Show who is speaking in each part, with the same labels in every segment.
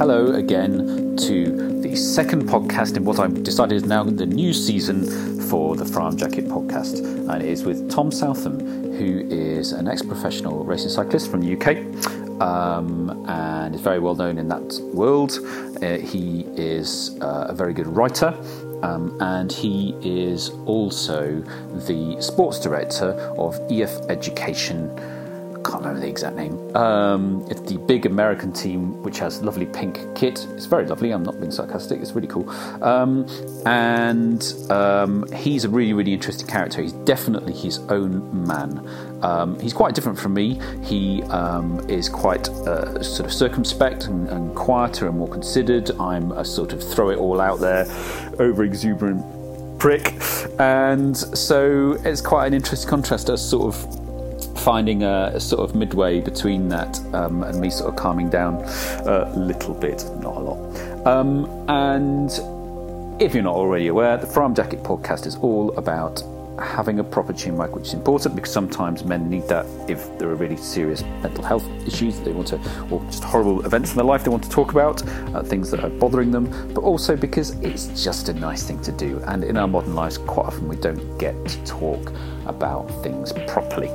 Speaker 1: Hello again to the second podcast in what I've decided is now the new season for the Frahm Jacket podcast. And it is with Tom Southam, who is an ex professional racing cyclist from the UK um, and is very well known in that world. Uh, he is uh, a very good writer. Um, and he is also the sports director of EF Education can't remember the exact name. Um, it's the big American team which has lovely pink kit. It's very lovely. I'm not being sarcastic. It's really cool. Um, and um, he's a really, really interesting character. He's definitely his own man. Um, he's quite different from me. He um, is quite uh, sort of circumspect and, and quieter and more considered. I'm a sort of throw it all out there, over exuberant prick. And so it's quite an interesting contrast as sort of finding a, a, sort of midway between that um, and me sort of calming down a little bit, not a lot. Um, and if you're not already aware, the Frahm Jacket podcast is all about having a proper chin wag, which is important because sometimes men need that if there are really serious mental health issues they want to, or just horrible events in their life they want to talk about, uh, things that are bothering them, but also because it's just a nice thing to do. And in our modern lives, quite often we don't get to talk about things properly.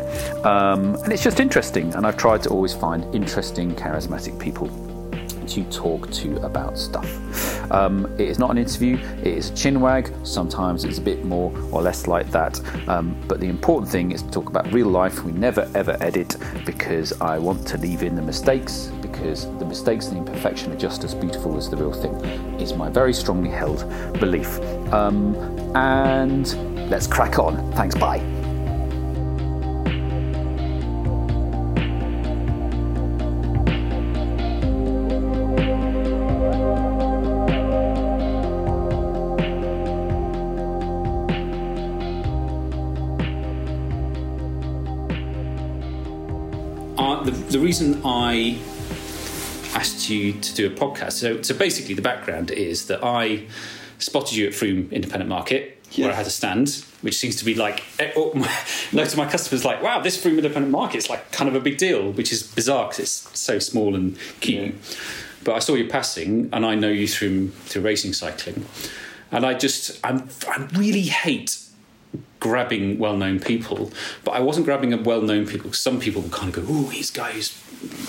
Speaker 1: Um, and it's just interesting, and I've tried to always find interesting, charismatic people to talk to about stuff. Um, it is not an interview, it is a chin wag. Sometimes it's a bit more or less like that. Um, but the important thing is to talk about real life. We never ever edit because I want to leave in the mistakes because the mistakes and the imperfection are just as beautiful as the real thing, is my very strongly held belief. Um, and let's crack on. Thanks, bye.
Speaker 2: Reason I asked you to do a podcast, so, so basically the background is that I spotted you at Frome Independent Market where I had a stand, which seems to be like eh, oh, most of my customers like, wow, this Frome Independent Market is like kind of a big deal, which is bizarre because it's so small and cute. Yeah. But I saw you passing, and I know you through through racing cycling, and I just I'm I really hate grabbing well-known people, but I wasn't grabbing a well-known people. Some people would kind of go, "Oh, he's guy who's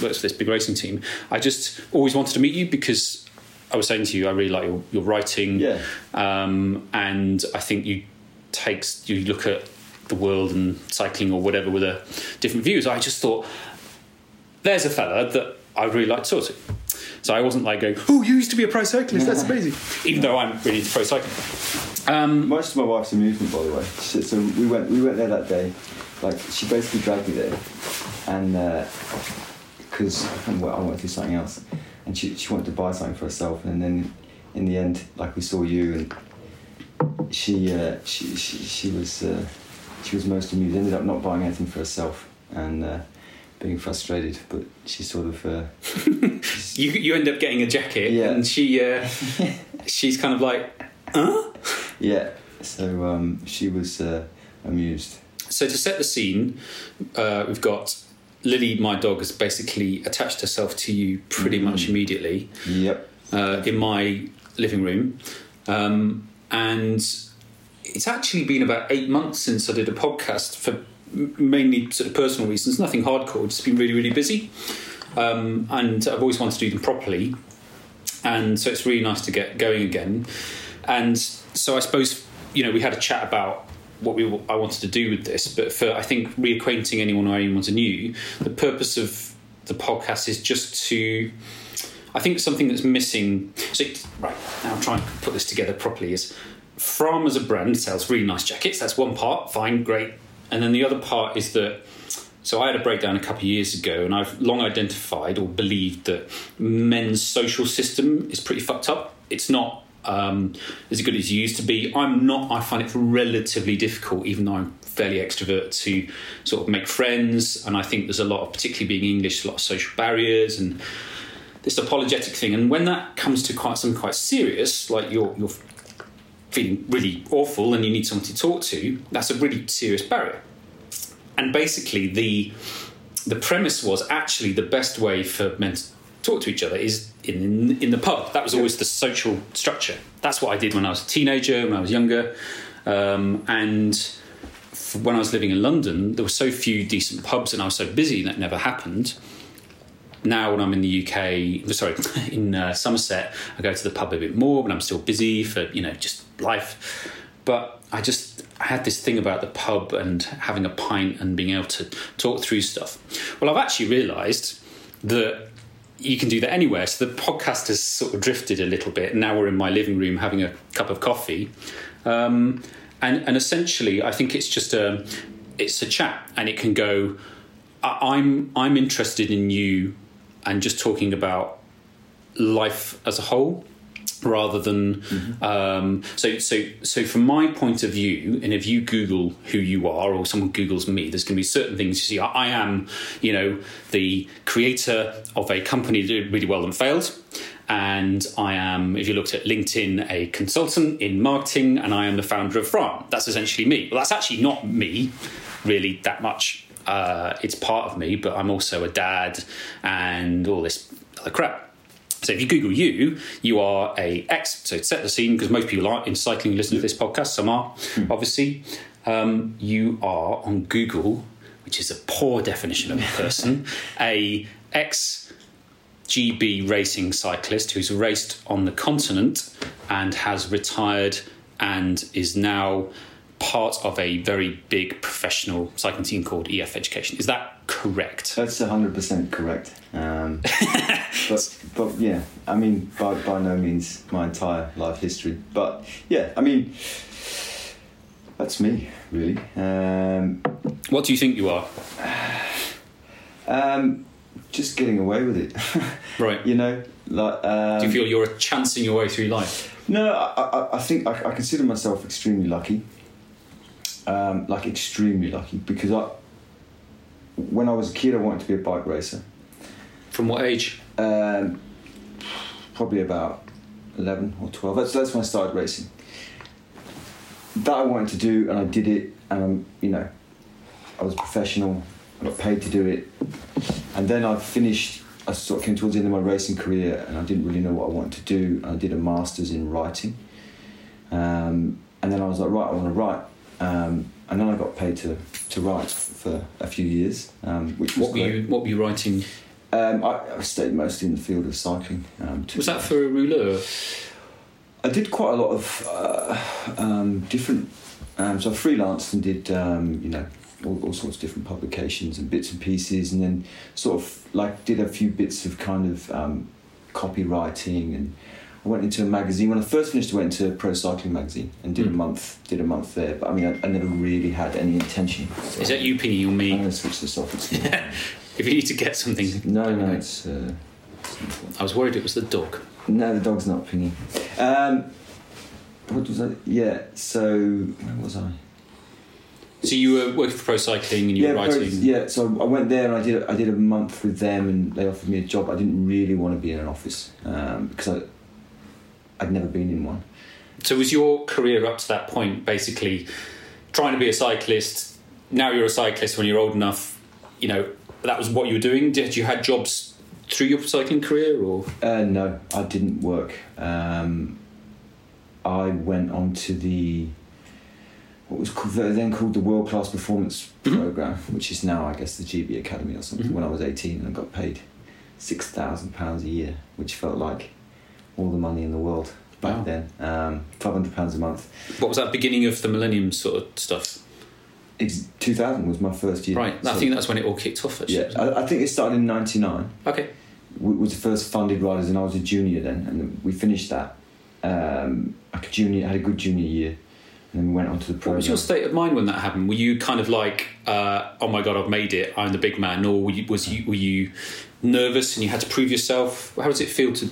Speaker 2: works for this big racing team." I just always wanted to meet you because I was saying to you, I really like your, your writing,
Speaker 3: yeah.
Speaker 2: um, and I think you takes you look at the world and cycling or whatever with a different views. I just thought, there's a fella that I really like to talk to. So I wasn't like going, "Oh, you used to be a pro cyclist. That's amazing," even though I'm really into pro cycling.
Speaker 3: Um, Much to my wife's amusement, by the way. So we went we went there that day. Like she basically dragged me there, and because I wanted to do something else, and she she wanted to buy something for herself, and then in the end, like we saw you, and she uh, she, she she was uh, she was most amused. Ended up not buying anything for herself, and uh, being frustrated, but she sort of. Uh,
Speaker 2: you you end up getting a jacket,
Speaker 3: yeah.
Speaker 2: and she uh, she's kind of like, huh?
Speaker 3: Yeah. So um, she was uh, amused.
Speaker 2: So to set the scene, uh, we've got Lily, my dog, has basically attached herself to you pretty mm-hmm. much immediately.
Speaker 3: Yep.
Speaker 2: Uh, in my living room, um, and it's actually been about eight months since I did a podcast for mainly sort of personal reasons, nothing hardcore, just been really, really busy. Um, and I've always wanted to do them properly. And so it's really nice to get going again. And so I suppose, you know, we had a chat about what we I wanted to do with this, but for I think reacquainting anyone or anyone new, the purpose of the podcast is just to I think something that's missing. So, right now, I'm trying to put this together properly. Is Frahm as a brand sells really nice jackets. That's one part. Fine, great, and then the other part is that so I had a breakdown a couple of years ago, and I've long identified or believed that men's social system is pretty fucked up. It's not um, as good as it used to be. I'm not. I find it relatively difficult, even though I'm fairly extrovert, to sort of make friends. And I think there's a lot of, particularly being English, a lot of social barriers and this apologetic thing. And when that comes to quite something quite serious, like you're you're feeling really awful and you need someone to talk to, that's a really serious barrier. And basically, the the premise was actually the best way for men to talk to each other is in in the pub. That was always the social structure. That's what I did when I was a teenager, when I was younger, um, and when I was living in London, there were so few decent pubs, and I was so busy that never happened. Now, when I'm in the UK, sorry, in uh, Somerset, I go to the pub a bit more, but I'm still busy for you know just life. But I just I had this thing about the pub and having a pint and being able to talk through stuff. Well, I've actually realised that you can do that anywhere. So the podcast has sort of drifted a little bit. Now we're in my living room having a cup of coffee, um, and and essentially, I think it's just a it's a chat, and it can go. I'm I'm interested in you, and just talking about life as a whole rather than um, so so so from my point of view and if you google who you are or someone googles me there's going to be certain things you see I, I am you know the creator of a company that did really well and failed and I am, if you looked at LinkedIn, a consultant in marketing, and I am the founder of Frahm. That's essentially me. Well, that's actually not me, really, that much. Uh, it's part of me, but I'm also a dad and all this other crap. So if you Google you, you are a ex. So to set the scene, because most people aren't in cycling listen to this podcast, some are, obviously. Um, you are on Google, which is a poor definition of a person, a ex GB racing cyclist who's raced on the continent and has retired and is now part of a very big professional cycling team called EF Education. Is that correct?
Speaker 3: That's hundred percent correct. Um, but but yeah, I mean by by no means my entire life history. But yeah, I mean that's me really. Um,
Speaker 2: What do you think you are?
Speaker 3: um, just getting away with it.
Speaker 2: Right.
Speaker 3: you know, like um,
Speaker 2: Do you feel you're chancing your way through life?
Speaker 3: No, I, I, I think I, I consider myself extremely lucky. Um, like extremely lucky because I, when I was a kid, I wanted to be a bike racer.
Speaker 2: From what age?
Speaker 3: Um, probably about eleven or twelve. That's that's when I started racing. That I wanted to do, and I did it, and um, you know, I was professional. I got paid to do it, and then I finished. I sort of came towards the end of my racing career, and I didn't really know what I wanted to do. I did a masters in writing, um, and then I was like, right, I want to write. Um, and then I got paid to, to write for a few years, um, which was
Speaker 2: What were
Speaker 3: great.
Speaker 2: you What were you writing?
Speaker 3: Um, I, I stayed mostly in the field of cycling. Um, to-
Speaker 2: Was that for a rouleur?
Speaker 3: I did quite a lot of uh, um, different. Um, so I freelanced and did um, you know all, all sorts of different publications and bits and pieces, and then sort of like did a few bits of kind of um, copywriting and. I went into a magazine when I first finished. I went into a Pro Cycling magazine and did a
Speaker 2: Mm.
Speaker 3: month. Did a month there, but I mean, I, I never really had any intention. So
Speaker 2: Is that UP? you on
Speaker 3: I'm going to switch this off. It's
Speaker 2: If you need to get something.
Speaker 3: no, no, it's. Uh,
Speaker 2: I was worried it was the dog.
Speaker 3: No, the dog's not pinging. Um, what was I? Yeah. So where was I?
Speaker 2: So you were working for Pro Cycling and you
Speaker 3: yeah,
Speaker 2: were
Speaker 3: pro-
Speaker 2: writing.
Speaker 3: yeah. So I went there and I did I did a month with them and they offered me a job. I didn't really want to be in an office um, because I I'd never been in one.
Speaker 2: So was your career up to that point basically trying to be a cyclist? Now you're a cyclist. When you're old enough, you know that was what you were doing. Did you had jobs through your cycling career, or
Speaker 3: Uh, no, I didn't work. Um, I went on to the what was called, then called the World Class Performance
Speaker 2: Mhm.
Speaker 3: Program, which is now I guess the GB Academy or something.
Speaker 2: Mhm.
Speaker 3: When I was eighteen and I got paid six thousand pounds a year, which felt like all the money in the world back
Speaker 2: Wow.
Speaker 3: then. Um, Five hundred pounds a month.
Speaker 2: what was that beginning of the millennium sort of stuff?
Speaker 3: It's, Two thousand was my first year.
Speaker 2: Right. I think that's when it all kicked off. Actually.
Speaker 3: yeah, I, I think it started in ninety nine.
Speaker 2: Okay.
Speaker 3: we was the first funded riders, and I was a junior then, and we finished that. Um, like a junior, had a good junior year, and then we went on to the
Speaker 2: What was your state of mind when that happened? Were you kind of like, uh, "Oh my god, I've made it! I'm the big man," or were you, was you were you nervous and you had to prove yourself? How does it feel to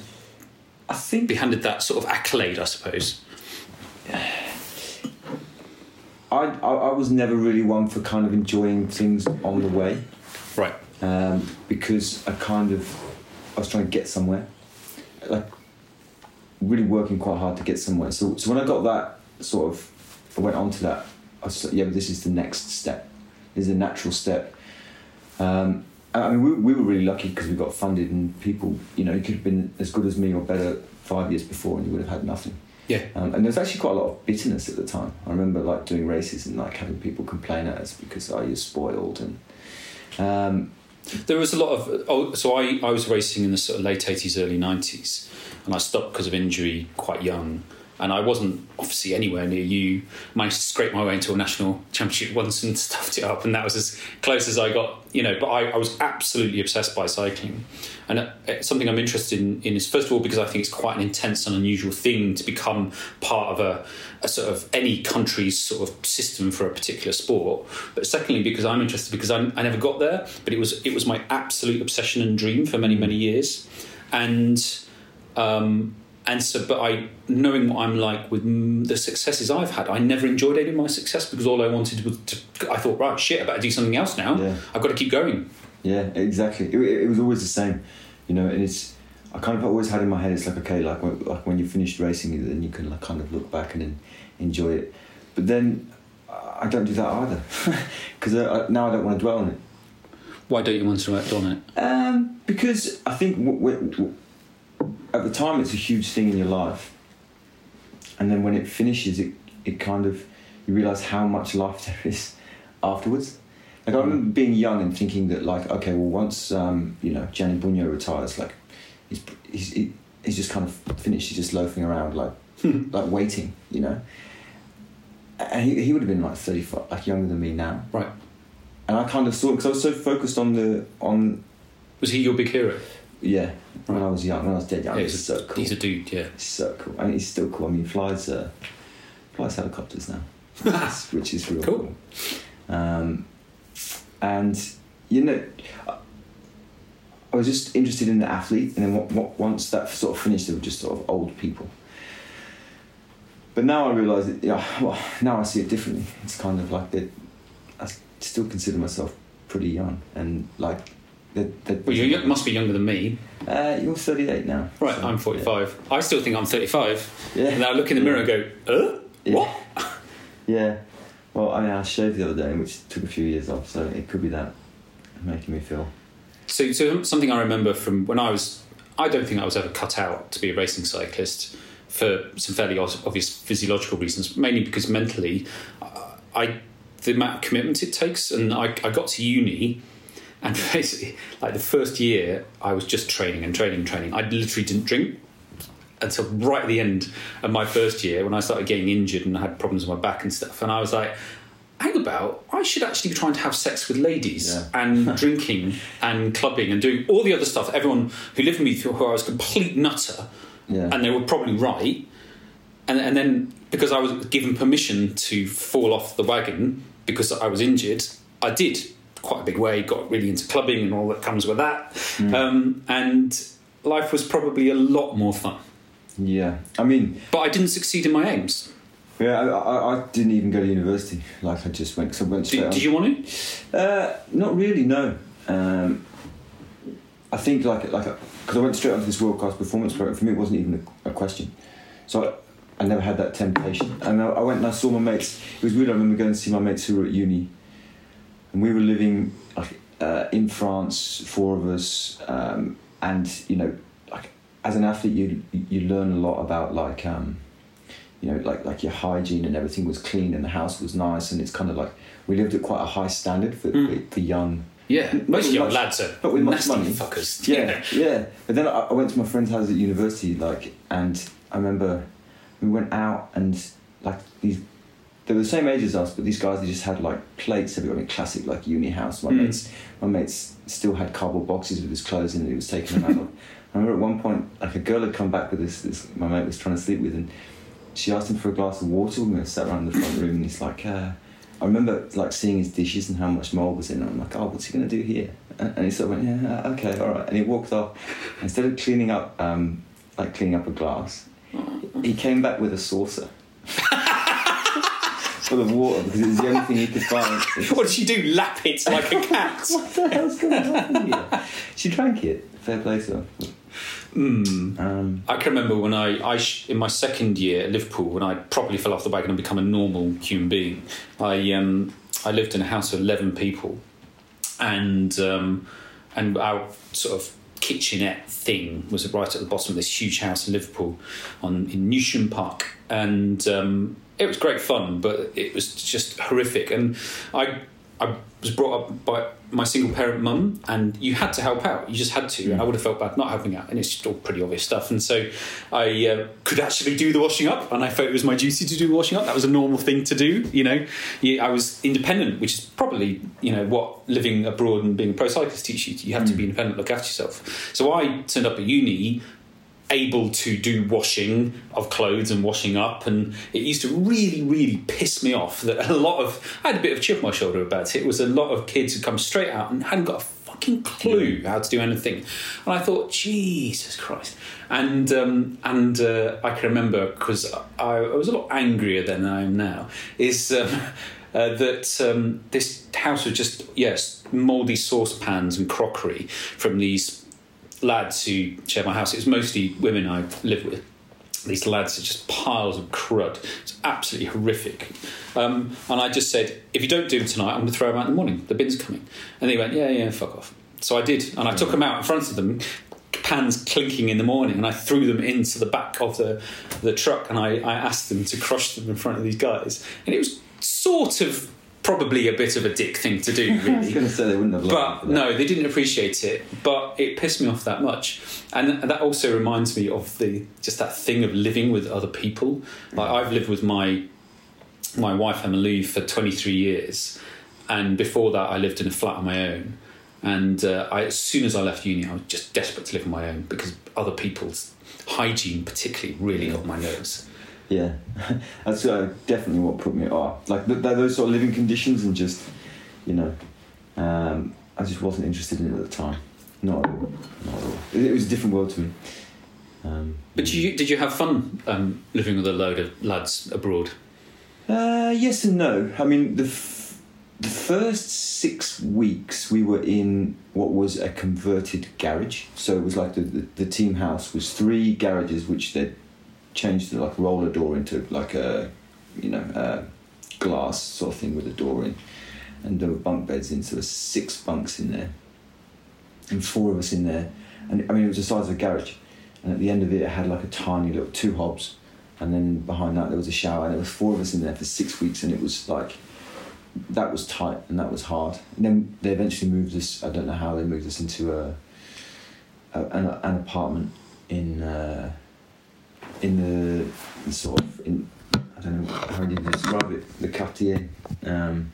Speaker 3: I think
Speaker 2: be handed that sort of accolade? I suppose.
Speaker 3: I, I I was never really one for kind of enjoying things on the way,
Speaker 2: Right.
Speaker 3: um, because I kind of I was trying to get somewhere, like really working quite hard to get somewhere. So so when I got that sort of, I went on to that. I was like, yeah, but this is the next step. This is a natural step. Um, I mean, we, we were really lucky because we got funded, and people, you know, you could have been as good as me or better five years before, and you would have had nothing.
Speaker 2: Yeah.
Speaker 3: Um, and there was actually quite a lot of bitterness at the time. I remember like doing races and like having people complain at us because oh you're spoiled and um,
Speaker 2: There was a lot of. Oh, so I, I was racing in the sort of late 80s, early 90s, and I stopped because of injury quite young. And I wasn't obviously anywhere near you. Managed to scrape my way into a national championship once and stuffed it up, and that was as close as I got, you know. But I, I was absolutely obsessed by cycling. And uh, something I'm interested in, in is, first of all, because I think it's quite an intense and unusual thing to become part of a, a sort of any country's sort of system for a particular sport. But secondly, because I'm interested because I'm, I never got there, but it was it was my absolute obsession and dream for many many years, and um, and so but I knowing what I'm like with the successes I've had, I never enjoyed any of my success because all I wanted was to. I thought, right, shit, I better do something else now.
Speaker 3: Yeah.
Speaker 2: I've got to keep going.
Speaker 3: Yeah, exactly. It, it was always the same, you know. And it's I kind of always had in my head. It's like okay, like when, like when you finished racing, then you can like kind of look back and then enjoy it. But then I don't do that either because uh, now I don't want to dwell on it.
Speaker 2: Why don't you want to act on it?
Speaker 3: Um, because I think w- w- w- at the time it's a huge thing in your life, and then when it finishes, it it kind of you realise how much life there is afterwards. Like I remember being young and thinking that like okay, well once um, you know Gianni Bugno retires, like he's he's he's just kind of finished. He's just loafing around like like waiting, you know. And he, he would have been like thirty five, like younger than me now.
Speaker 2: Right.
Speaker 3: And I kind of saw because I was so focused on the on
Speaker 2: Was he your big hero?
Speaker 3: yeah, when I was young, when I was dead young,
Speaker 2: Yeah,
Speaker 3: he was
Speaker 2: he's,
Speaker 3: so cool.
Speaker 2: he's a dude, yeah.
Speaker 3: He's so cool. I mean, he's still cool. I mean, he flies, uh, flies helicopters now, which is, which is real
Speaker 2: Cool.
Speaker 3: cool. Um, and you know, I- I was just interested in the athlete, and then what, what, once that sort of finished, they were just sort of old people. But now I realise that, yeah, well, now I see it differently. It's kind of like that. I still consider myself pretty young, and like that. that
Speaker 2: Well, you must be younger than me.
Speaker 3: uh, you're 38 now.
Speaker 2: Right,
Speaker 3: so,
Speaker 2: I'm 45. I still think I'm 35.
Speaker 3: Yeah.
Speaker 2: And then I look in the mirror and go, uh?
Speaker 3: Yeah.
Speaker 2: What?
Speaker 3: Yeah. Well, I mean, I shaved the other day, which took a few years off, so it could be that making me feel.
Speaker 2: So, so something I remember from when I was, I don't think I was ever cut out to be a racing cyclist for some fairly obvious physiological reasons, mainly because mentally, uh, I the amount of commitment it takes, and I, I got to uni, and basically, like the first year, I was just training and training and training. I literally didn't drink until right at the end of my first year when I started getting injured and I had problems with my back and stuff. And I was like, hang about, I should actually be trying to have sex with ladies
Speaker 3: Yeah.
Speaker 2: and drinking and clubbing and doing all the other stuff. Everyone who lived with me thought I was a complete nutter,
Speaker 3: Yeah.
Speaker 2: and they were probably right. And, and then because I was given permission to fall off the wagon because I was injured, I did quite a big way, got really into clubbing and all that comes with that. Um, and life was probably a lot more fun.
Speaker 3: Yeah. I mean,
Speaker 2: But I didn't succeed in my aims.
Speaker 3: yeah, I, I, I didn't even go to university. Like, I just went, because I went straight
Speaker 2: Did, did you want to?
Speaker 3: Uh, not really, no. Um, I think like like because I went straight onto this world class performance program. For me, it wasn't even a, a question. So I, I never had that temptation. And I, I went and I saw my mates. It was weird. I remember going to see my mates who were at uni, and we were living like uh, in France, four of us, um, and you know, like as an athlete, you you learn a lot about like. Um, you know, like like your hygiene and everything was clean and the house was nice and it's kind of like we lived at quite a high standard for,
Speaker 2: Mm.
Speaker 3: for young
Speaker 2: Yeah, most young
Speaker 3: much-
Speaker 2: lads are
Speaker 3: not with much
Speaker 2: nasty
Speaker 3: money.
Speaker 2: fuckers.
Speaker 3: yeah, yeah. But then I, I went to my friend's house at university, like, and I remember we went out and like these. They were the same age as us, but these guys they just had like plates everywhere. I mean, classic like uni house. My
Speaker 2: Mm.
Speaker 3: mates, my mates still had cardboard boxes with his clothes in. and He was taking them out. of. I remember at one point, like a girl had come back with this. This my mate was trying to sleep with, and she asked him for a glass of water. We were sat around the front room, and he's like. Uh, I remember like seeing his dishes and how much mold was in them. I'm like, oh, what's he gonna do here? And and he sort of went, yeah, okay, all right. And he walked off. Instead of cleaning up, um, like cleaning up a glass, he came back with a saucer full of water because it was the only thing he could find.
Speaker 2: What did she do? Lap it like a cat?
Speaker 3: what the hell's going on here? She drank it. Fair play to her.
Speaker 2: mm.
Speaker 3: Um,
Speaker 2: I can remember when I, I sh- in my second year at Liverpool, when I properly fell off the wagon and become a normal human being. I um, I lived in a house of eleven people, and um, and our sort of kitchenette thing was right at the bottom of this huge house in Liverpool, on in Newsham Park, and um, it was great fun, but it was just horrific. And I I was brought up by my single parent mum, and you had to help out. You just had to, and I would have felt bad not helping out. And it's just all pretty obvious stuff. And so I uh, could actually do the washing up, and I felt it was my duty to do the washing up. That was a normal thing to do. You know, I was independent, which is probably you know what living abroad and being a pro cyclist teach you. You have to be independent, look after yourself. So I turned up at uni able to do washing of clothes and washing up and it used to really really piss me off that a lot of I had a bit of chip on my shoulder about it it was a lot of kids who come straight out and hadn't got a fucking clue how to do anything. And I thought Jesus Christ. And um, and uh, I can remember because I, I, was a lot angrier than I am now is um, uh, that um, this house was just yes mouldy saucepans and crockery from these lads who share my house. It was mostly women I lived with. These lads are just piles of crud. It's absolutely horrific. Um, and I just said, if you don't do them tonight, I'm going to throw them out in the morning. The bin's coming. And they went, yeah, yeah, fuck off. So I did. And I took them out in front of them, pans clinking in the morning, and I threw them into the back of the, the truck and I, I asked them to crush them in front of these guys. And it was sort of probably a bit of a dick thing to do, really.
Speaker 3: I was going to say they wouldn't have.
Speaker 2: But no, they didn't appreciate it. But it pissed me off that much, and that also reminds me of the just that thing of living with other people. Like I've lived with my my wife Emily for 23 years, and before that I lived in a flat on my own. And uh, I, as soon as I left uni, I was just desperate to live on my own because other people's hygiene, particularly, really got my nerves.
Speaker 3: Yeah, that's uh, definitely what put me off. Like th- those sort of living conditions, and just you know, um, I just wasn't interested in it at the time. Not, at all. not at all. It, it was a different world to me. Um,
Speaker 2: but did you did you have fun um, living with a load of lads abroad?
Speaker 3: Uh, yes and no. I mean, the f- the first six weeks we were in what was a converted garage. So it was like the, the, the team house was three garages which they'd changed the like roller door into like a you know a glass sort of thing with a door in, and there were bunk beds in, so there was six bunks in there, and four of us in there, and I mean it was the size of a garage, and at the end of it it had like a tiny little two hobs, and then behind that there was a shower, and there was four of us in there for six weeks, and it was like. That was tight and that was hard. And then they eventually moved us. I don't know how they moved us into a, a an, an apartment in uh, in the, sort of in I don't know how do you describe it the quartier. Um,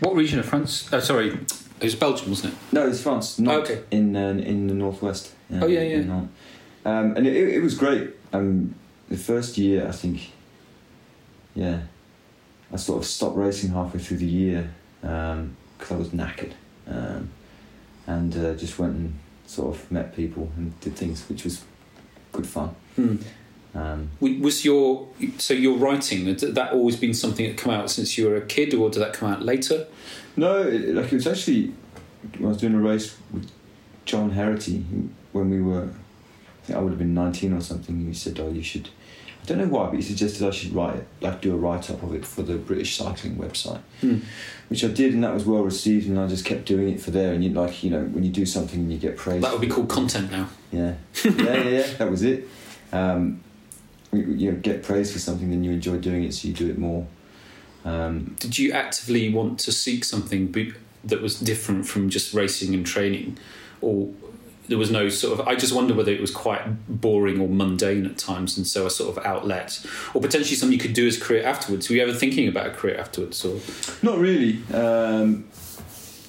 Speaker 2: what region of France? Uh, sorry, it was Belgium, wasn't it?
Speaker 3: No, it was France. Not okay. In uh, in the northwest.
Speaker 2: oh yeah, yeah.
Speaker 3: Um, and it, it was great. Um, the first year, I think. Yeah, I sort of stopped racing halfway through the year because um, I was knackered, um, and uh, just went and sort of met people and did things, which was good fun.
Speaker 2: Hmm. Um, was your so your writing that always been something that come out since you were a kid, or did that come out later?
Speaker 3: No, it, like it was actually I was doing a race with John Herety when we were. I think I would have been nineteen or something. He said, "Oh, you should." I don't know why, but he suggested I should write like do a write up of it for the British cycling website,
Speaker 2: hmm.
Speaker 3: which I did, and that was well received, and I just kept doing it for there. And you like you know when you do something and you get praise.
Speaker 2: That would be called content now.
Speaker 3: Yeah, yeah, yeah, yeah. That was it. Um, you know, get praise for something, then you enjoy doing it, so you do it more. Um,
Speaker 2: Did you actively want to seek something that was different from just racing and training, or there was no sort of? I just wonder whether it was quite boring or mundane at times, and so a sort of outlet, or potentially something you could do as a career afterwards. Were you ever thinking about a career afterwards, or
Speaker 3: not really? Um,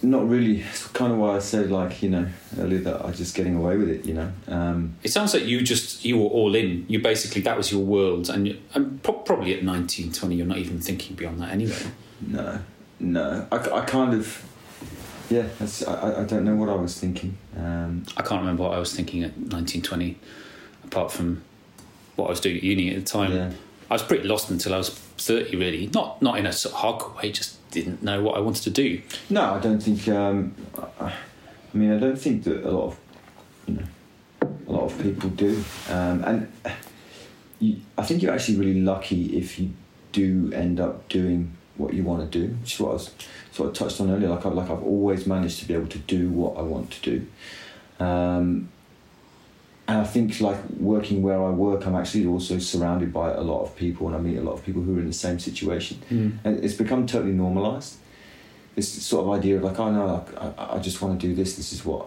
Speaker 3: not really. It's kind of why I said, like you know, earlier that I'm just getting away with it. You know. Um,
Speaker 2: it sounds like you just you were all in. You basically that was your world, and, you, and pro- probably at 19, 20, you're not even thinking beyond that anyway.
Speaker 3: No, no. I, I kind of. Yeah, I, I don't know what I was thinking. Um,
Speaker 2: I can't remember what I was thinking at 19, 20, apart from what I was doing at uni at the time.
Speaker 3: Yeah.
Speaker 2: I was pretty lost until I was 30, really. Not not in a sort of hardcore way, just didn't know what I wanted to do.
Speaker 3: No, I don't think. Um, I mean, I don't think that a lot of you know a lot of people do, um, and you, I think you're actually really lucky if you do end up doing what you want to do, which is what I was sort of touched on earlier. Like I've like I've always managed to be able to do what I want to do. Um, and I think like working where I work, I'm actually also surrounded by a lot of people, and I meet a lot of people who are in the same situation,
Speaker 2: Mm.
Speaker 3: and it's become totally normalised. This sort of idea of like, oh no, like, I, I just want to do this. This is what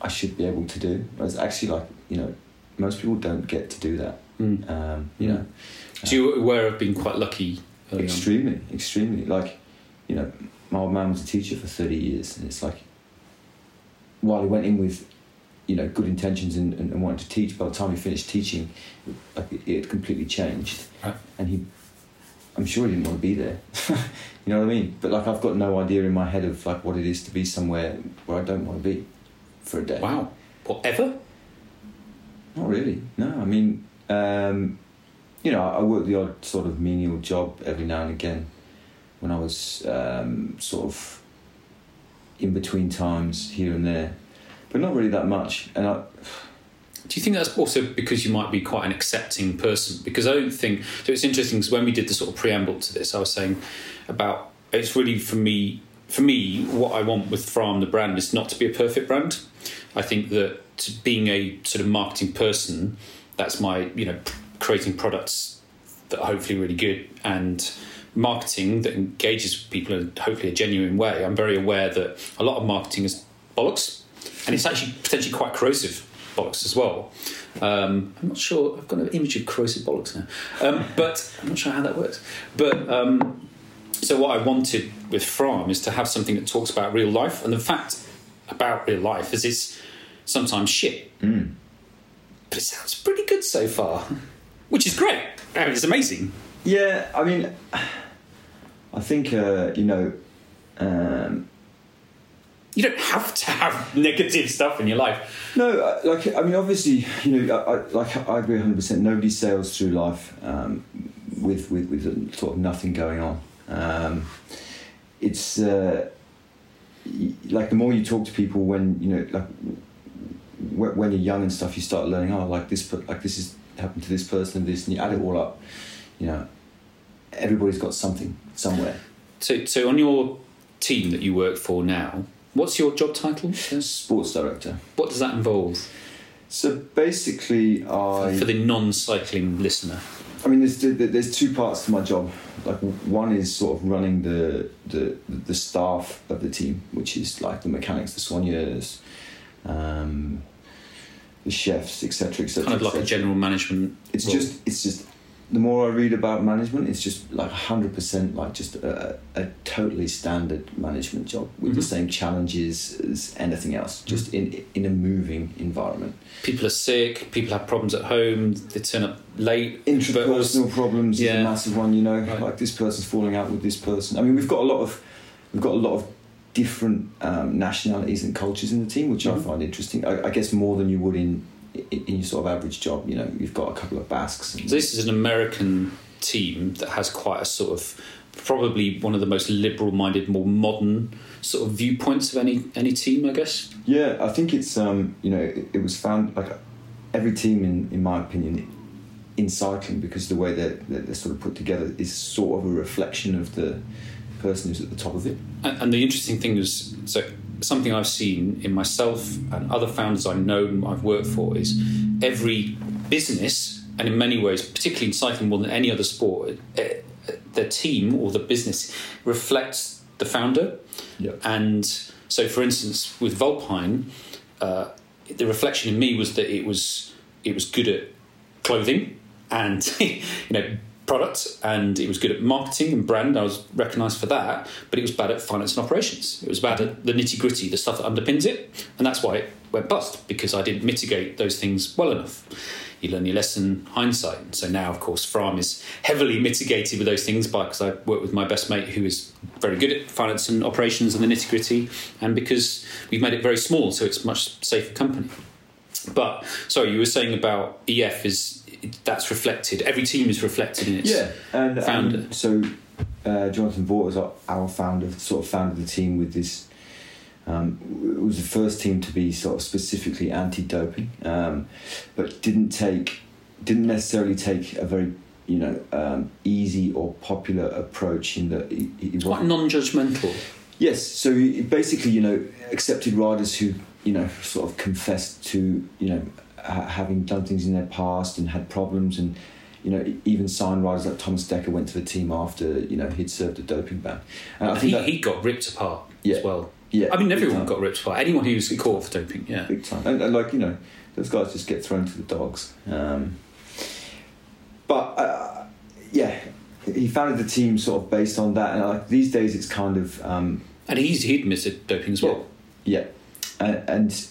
Speaker 3: I should be able to do. But it's actually like you know, most people don't get to do that.
Speaker 2: Mm.
Speaker 3: Um, you
Speaker 2: Mm.
Speaker 3: know,
Speaker 2: So you were aware of being quite lucky early on?
Speaker 3: extremely, extremely. Like, you know, my old man was a teacher for thirty years, and it's like, while he went in with, you know, good intentions and, and, and wanted to teach, by the time he finished teaching, like it, it had completely changed,
Speaker 2: Right.
Speaker 3: and he, I'm sure he didn't want to be there. you know what I mean? But like, I've got no idea in my head of like what it is to be somewhere where I don't want to be, for a day.
Speaker 2: Wow. Whatever?
Speaker 3: Not really. No, I mean, um, you know, I worked the odd sort of menial job every now and again when I was um, sort of in between times here and there, but not really that much. And I,
Speaker 2: Do you think that's also because you might be quite an accepting person? Because I don't think so. It's interesting because when we did the sort of preamble to this, I was saying about it's really for me. For me, what I want with Frahm the brand is not to be a perfect brand. I think that being a sort of marketing person, that's my you know creating products that are hopefully really good and marketing that engages people in hopefully a genuine way. I'm very aware that a lot of marketing is bollocks, and it's actually potentially quite corrosive bollocks as well. Um, I'm not sure. I've got an image of corrosive bollocks now, um, but I'm not sure how that works. But um, so what I wanted with Frahm is to have something that talks about real life, and the fact about real life is it's sometimes shit,
Speaker 3: mm,
Speaker 2: but it sounds pretty good so far, which is great. I mean, it's amazing.
Speaker 3: yeah, I mean, I think uh, you know. Um,
Speaker 2: You don't have to have negative stuff in your life.
Speaker 3: No, like I mean, obviously, you know, I, I, like I agree hundred percent. Nobody sails through life um, with with with sort of nothing going on. Um, it's uh, like the more you talk to people when you know, like when you're young and stuff, you start learning. Oh, like this, like this is happened to this person, and this, and you add it all up. You know, everybody's got something somewhere.
Speaker 2: So, so on your team that you work for now, what's your job title?
Speaker 3: Sports director.
Speaker 2: What does that involve
Speaker 3: So basically, I
Speaker 2: for the non-cycling listener?
Speaker 3: I mean, there's there's two parts to my job. Like one is sort of running the the the staff of the team, which is like the mechanics, the soigneurs, um, the chefs, etc., etc.
Speaker 2: Kind of like a general management.
Speaker 3: It's
Speaker 2: role.
Speaker 3: just it's just the more I read about management, it's just like hundred percent like just a, a totally standard management job with the
Speaker 2: Mhm.
Speaker 3: same challenges as anything else, just in in a moving environment.
Speaker 2: people are sick. People have problems at home. They turn up late. but also-
Speaker 3: interpersonal problems is
Speaker 2: Yeah.
Speaker 3: a massive one. You know,
Speaker 2: Right.
Speaker 3: like this person's falling out with this person. I mean, we've got a lot of we've got a lot of different um, nationalities and cultures in the team, which
Speaker 2: Mhm.
Speaker 3: I find interesting. I, I guess more than you would in, in your sort of average job. You know, you've got a couple of Basques. And,
Speaker 2: So this is an American team that has quite a sort of probably one of the most liberal-minded, more modern sort of viewpoints of any any team, I guess.
Speaker 3: yeah, I think it's um, you know it, it was found like every team in in my opinion in cycling because the way they're, they're they're sort of put together is sort of a reflection of the person who's at the top of it.
Speaker 2: And, and the interesting thing is, so something I've seen in myself and other founders I know and I've worked for is every business, and in many ways, particularly in cycling more than any other sport, the team or the business reflects the founder.
Speaker 3: Yeah.
Speaker 2: And so, for instance, with Vulpine, uh, the reflection in me was that it was it was good at clothing and you know product, and it was good at marketing and brand. I was recognised for that, but it was bad at finance and operations. It was bad at the nitty gritty, the stuff that underpins it, and that's why it went bust because I didn't mitigate those things well enough. You learn your lesson hindsight. So now, of course, Frahm is heavily mitigated with those things because I work with my best mate who is very good at finance and operations and the nitty gritty, and because we've made it very small, so it's much safer company. But sorry, you were saying about EF is that's reflected. Every team is reflected in its
Speaker 3: Yeah, and
Speaker 2: founder.
Speaker 3: um, so uh, Jonathan Vaughters was our, our founder, sort of founded the team with this. Um, it was the first team to be sort of specifically anti-doping, um, but didn't take, didn't necessarily take a very you know um, easy or popular approach in that it, it
Speaker 2: it's quite non-judgmental.
Speaker 3: Yes, so basically, you know, accepted riders who, you know, sort of confessed to, you know, ha- having done things in their past and had problems, and you know, even signed riders like Thomas Dekker went to the team after, you know, he'd served a doping ban. And I
Speaker 2: he,
Speaker 3: that,
Speaker 2: he got ripped apart
Speaker 3: Yeah.
Speaker 2: as well.
Speaker 3: yeah,
Speaker 2: I mean, everyone got ripped apart. Anyone who's caught for doping, yeah.
Speaker 3: big time, and, and like you know, those guys just get thrown to the dogs. Um, but uh, yeah, he founded the team sort of based on that, and like these days, it's kind of. Um,
Speaker 2: And he's he'd admitted doping as well.
Speaker 3: Yeah, and, and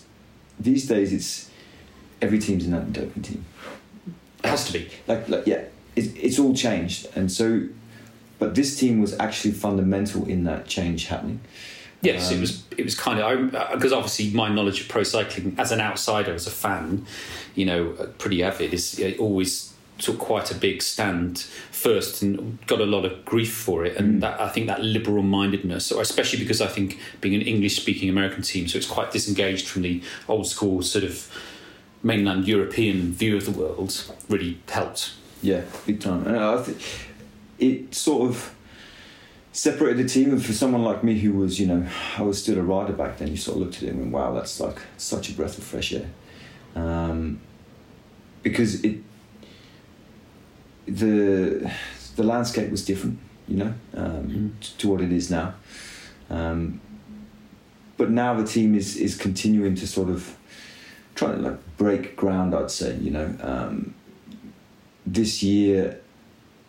Speaker 3: these days it's every team's an anti-doping team.
Speaker 2: It has to be.
Speaker 3: Like, like yeah, it's it's all changed, and so, but this team was actually fundamental in that change happening.
Speaker 2: Yes, it
Speaker 3: Um,
Speaker 2: was. It was kind of because obviously my knowledge of pro cycling as an outsider, as a fan, you know, uh, pretty avid, is it always took quite a big stand first and got a lot of grief for it. And that I think that liberal mindedness, or especially because I think being an English speaking American team, so it's quite disengaged from the old school sort of mainland European view of the world, really helped.
Speaker 3: Yeah, big time. And I think it sort of separated the team. And for someone like me, who was, you know, I was still a rider back then, you sort of looked at it and went, "Wow, that's like such a breath of fresh air," um, because it the the landscape was different, you know, um,
Speaker 2: Mm.
Speaker 3: to what it is now. Um, but now the team is is continuing to sort of trying to like break ground. I'd say, you know, um, this year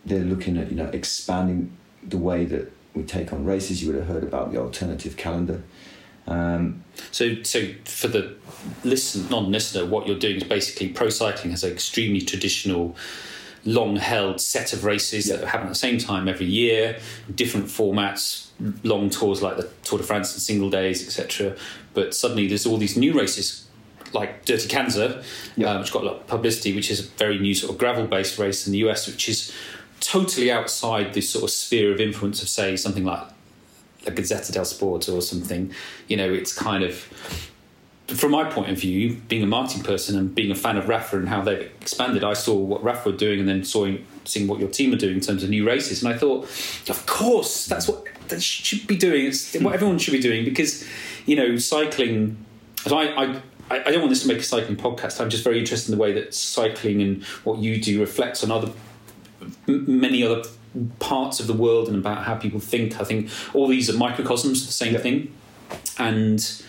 Speaker 3: they're looking at you know expanding the way that we take on races. You would have heard about the alternative calendar. Um,
Speaker 2: So, so for the listen, non-listener, what you're doing is basically pro cycling has an extremely traditional, long-held set of races
Speaker 3: Yeah.
Speaker 2: that happen at the same time every year, different formats, long tours like the Tour de France and single days, etc. But suddenly there's all these new races like Dirty
Speaker 3: Kanza,
Speaker 2: uh, which got a lot of publicity, which is a very new sort of gravel-based race in the US, which is totally outside the sort of sphere of influence of, say, something like a Gazzetta del Sport or something. You know, it's kind of, from my point of view, being a marketing person and being a fan of Rapha and how they've expanded, I saw what Rapha were doing and then saw seeing what your team are doing in terms of new races, and I thought, of course, that's what they should be doing. It's what everyone should be doing because, you know, cycling. I, I I I don't want this to make a cycling podcast. I'm just very interested in the way that cycling and what you do reflects on other m- many other parts of the world and about how people think. I think all these are microcosms of the same
Speaker 3: Yeah.
Speaker 2: thing, and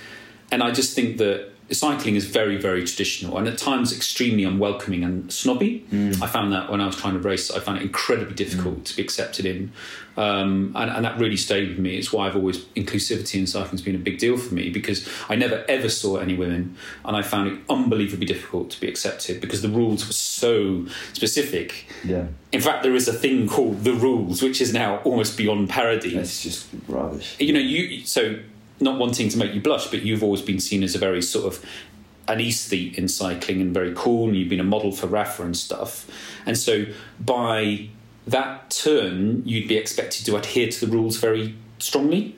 Speaker 2: and I just think that cycling is very very traditional and at times extremely unwelcoming and snobby. I found that when I was trying to race, I found it incredibly difficult to be accepted in, um, and, and that really stayed with me. It's why I've always inclusivity in cycling has been a big deal for me because I never ever saw any women, and I found it unbelievably difficult to be accepted because the rules were so specific.
Speaker 3: yeah,
Speaker 2: In fact, there is a thing called the rules, which is now almost beyond parody.
Speaker 3: it's just rubbish.
Speaker 2: You know, you so not wanting to make you blush, but you've always been seen as a very sort of an aesthete in cycling and very cool, and you've been a model for Rapha and stuff. And so by that turn, you'd be expected to adhere to the rules very strongly.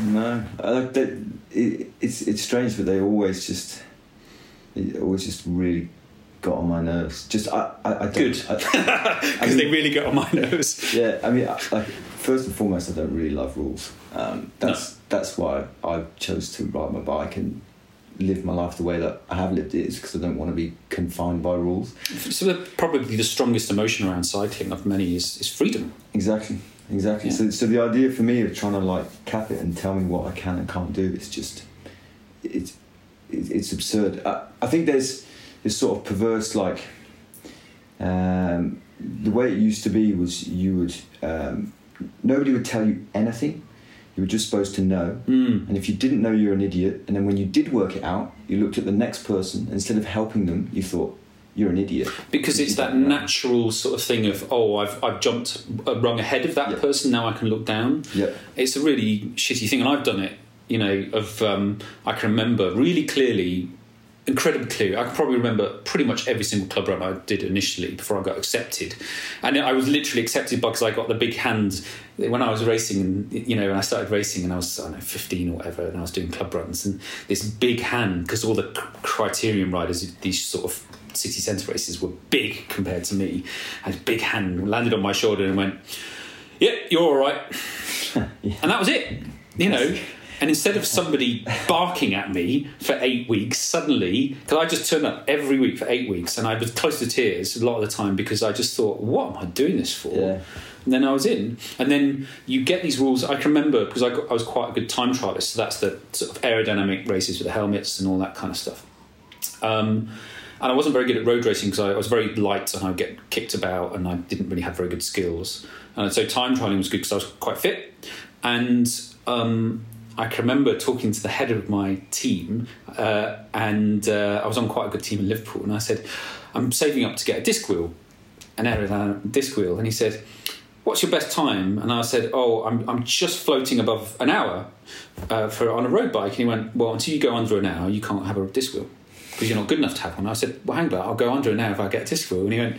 Speaker 3: No, I like that. It, it's it's strange, but they always just, it always just really got on my nerves. Just I I, I don't,
Speaker 2: Good.
Speaker 3: I,
Speaker 2: Because
Speaker 3: mean-
Speaker 2: they really get on my nerves.
Speaker 3: yeah, I mean, I, like first and foremost, I don't really love rules. Um, that's that's why I chose to ride my bike and live my life the way that I have lived it. Is because I don't want to be confined by rules.
Speaker 2: So the, probably the strongest emotion around cycling of many is, is freedom.
Speaker 3: Exactly, exactly.
Speaker 2: Yeah.
Speaker 3: So so the idea for me of trying to like cap it and tell me what I can and can't do is just it's it's it's absurd. I, I think there's this sort of perverse like um, the way it used to be was you would um, nobody would tell you anything. You were just supposed to know,
Speaker 2: Mm.
Speaker 3: and if you didn't know, you're an idiot. And then when you did work it out, you looked at the next person. Instead of helping them, you thought you're an idiot
Speaker 2: because it's that natural sort of thing of oh I've I've jumped a rung ahead of that
Speaker 3: Yeah.
Speaker 2: person now I can look down.
Speaker 3: Yeah.
Speaker 2: It's a really shitty thing, and I've done it. You know, of um, I can remember really clearly, incredibly clear. I can probably remember pretty much every single club run I did initially before I got accepted, and I was literally accepted because I got the big hand when I was racing. And you know, when I started racing, and I was I don't know fifteen or whatever, and I was doing club runs, and this big hand because all the c- criterium riders these sort of city centre races were big compared to me. Had a big hand landed on my shoulder and went, "Yep, yeah, you're all right," and that was it. You know. And instead of somebody barking at me for eight weeks, suddenly, because I just turned up every week for eight weeks and I was close to tears a lot of the time because I just thought, what am I doing this for?
Speaker 3: Yeah.
Speaker 2: And then I was in. And then you get these rules. I can remember because I, got, I was quite a good time trialist. So that's the sort of aerodynamic races with the helmets and all that kind of stuff. Um, and I wasn't very good at road racing because I, I, was very light and I would get kicked about and I didn't really have very good skills. And so time trialing was good because I was quite fit. And um, I can remember talking to the head of my team, uh, and uh, I was on quite a good team in Liverpool, and I said, I'm saving up to get a disc wheel, an aerodynamic disc wheel. And he said, What's your best time? And I said, Oh, I'm, I'm just floating above an hour uh, for on a road bike. And he went, Well, until you go under an hour, you can't have a disc wheel because you're not good enough to have one. I said, Well, hang about, I'll go under an hour if I get a disc wheel. And he went,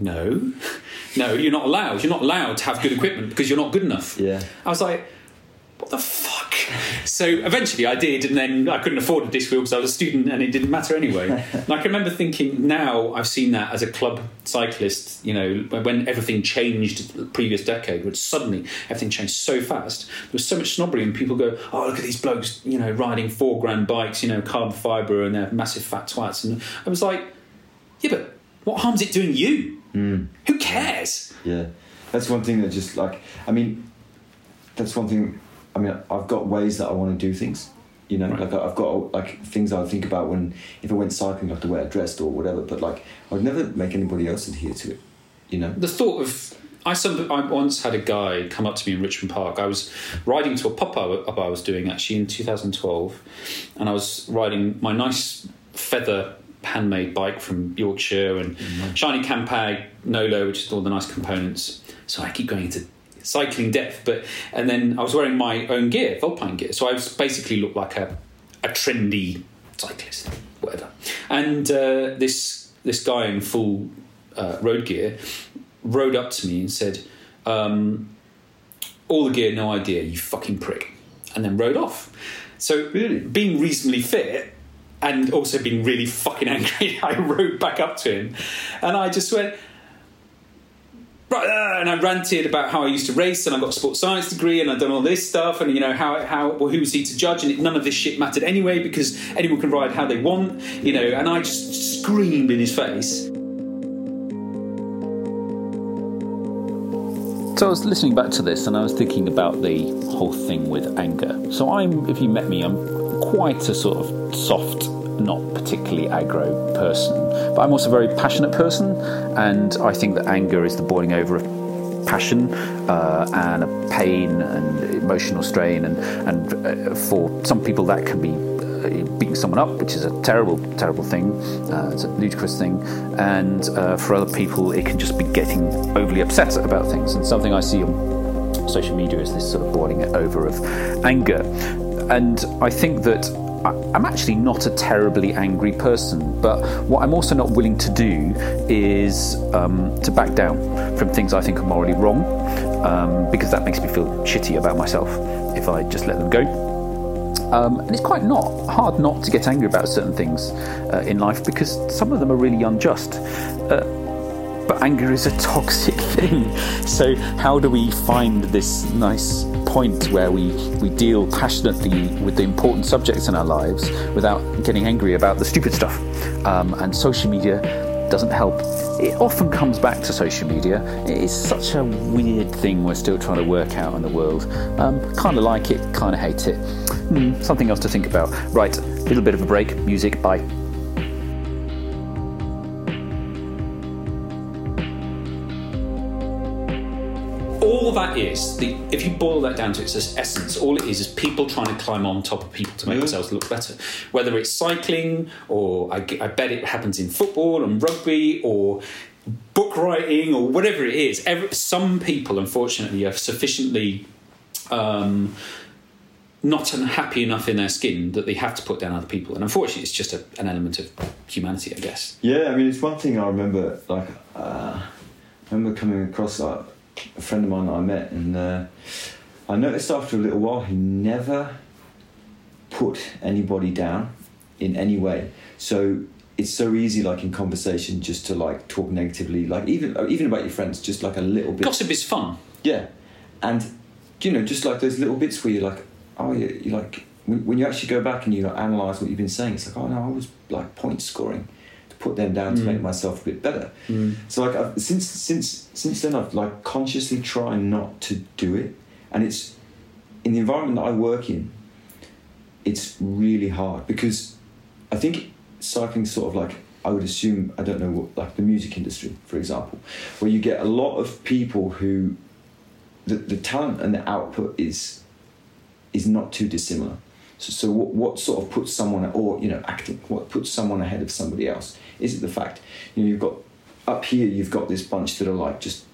Speaker 2: No, no, you're not allowed. You're not allowed to have good equipment because you're not good enough.
Speaker 3: Yeah.
Speaker 2: I was like, what the fuck? So eventually I did, and then I couldn't afford a disc wheel because I was a student and it didn't matter anyway. and I can remember thinking, now I've seen that as a club cyclist, you know, when everything changed the previous decade, when suddenly everything changed so fast, there was so much snobbery, and people go, oh, look at these blokes, you know, riding four grand bikes, you know, carbon fibre, and they're massive fat twats. And I was like, yeah, but what harm's it doing you?
Speaker 3: Mm.
Speaker 2: Who cares?
Speaker 3: Yeah. That's one thing that just like, I mean, that's one thing I mean, I've got ways that I want to do things. You know, right. like I've got like things I think about when if I went cycling, I have to wear a dress or whatever. But like, I'd never make anybody else adhere to it. You know,
Speaker 2: the thought of I, some, I once had a guy come up to me in Richmond Park. I was riding to a pop up I was doing actually in 2012, and I was riding my nice feather handmade bike from Yorkshire and mm-hmm. shiny Campag Nolo, which is all the nice components. So I keep going into cycling depth. But and then I was wearing my own gear, Vulpine gear, so I was basically looked like a a trendy cyclist, whatever. And uh, this this guy in full uh, road gear rode up to me and said, um, "All the gear, no idea, you fucking prick," and then rode off. So being reasonably fit and also being really fucking angry, I rode back up to him, and I just went Uh, and I ranted about how I used to race and I got a sports science degree and I'd done all this stuff and you know how how well who was he to judge and it, none of this shit mattered anyway because anyone can ride how they want, you know, and I just screamed in his face.
Speaker 1: So I was listening back to this and I was thinking about the whole thing with anger. So I'm, if you met me, I'm quite a sort of soft not particularly aggro person, but I'm also a very passionate person, and I think that anger is the boiling over of passion uh, and a pain and emotional strain, and and uh, for some people that can be uh, beating someone up, which is a terrible, terrible thing. Uh, it's a ludicrous thing, and uh, for other people, it can just be getting overly upset about things. And something I see on social media is this sort of boiling over of anger, and I think that I'm actually not a terribly angry person, but what I'm also not willing to do is um, to back down from things I think are morally wrong, um, because that makes me feel shitty about myself if I just let them go. Um, and it's quite not hard not to get angry about certain things uh, in life because some of them are really unjust. Uh, but anger is a toxic thing. So, how do we find this nice point where we, we deal passionately with the important subjects in our lives without getting angry about the stupid stuff? Um, and social media doesn't help. It often comes back to social media. It is such a weird thing we're still trying to work out in the world. Um, kind of like it, kind of hate it. Hmm, something else to think about. Right, little bit of a break. Music, bye.
Speaker 2: All that is, the, if you boil that down to its essence, all it is is people trying to climb on top of people to make themselves look better. Whether it's cycling, or I, I, bet it happens in football and rugby, or book writing, or whatever it is. Every, some people, unfortunately, are sufficiently. Um, not unhappy enough in their skin that they have to put down other people. And unfortunately, it's just a, an element of humanity, I guess.
Speaker 3: Yeah, I mean, it's one thing I remember, like, uh, I remember coming across like, a friend of mine that I met, and uh, I noticed after a little while he never put anybody down in any way. So it's so easy, like in conversation, just to like talk negatively, like even even about your friends, just like a little bit.
Speaker 2: Gossip is fun.
Speaker 3: Yeah, and you know, just like those little bits where you're like, oh, you like when, when you actually go back and you like analyze what you've been saying, it's like, oh no, I was like point scoring put them down to
Speaker 2: Mm.
Speaker 3: make myself a bit better.
Speaker 2: Mm.
Speaker 3: So like I've, since since since then, I've like consciously tried not to do it, and it's in the environment that I work in. It's really hard because I think cycling sort of like I would assume I don't know what like the music industry, for example, where you get a lot of people who the, the talent and the output is is not too dissimilar. So, so what, what sort of puts someone or you know acting what puts someone ahead of somebody else? Is it the fact you know you've got up here you've got this bunch that are like just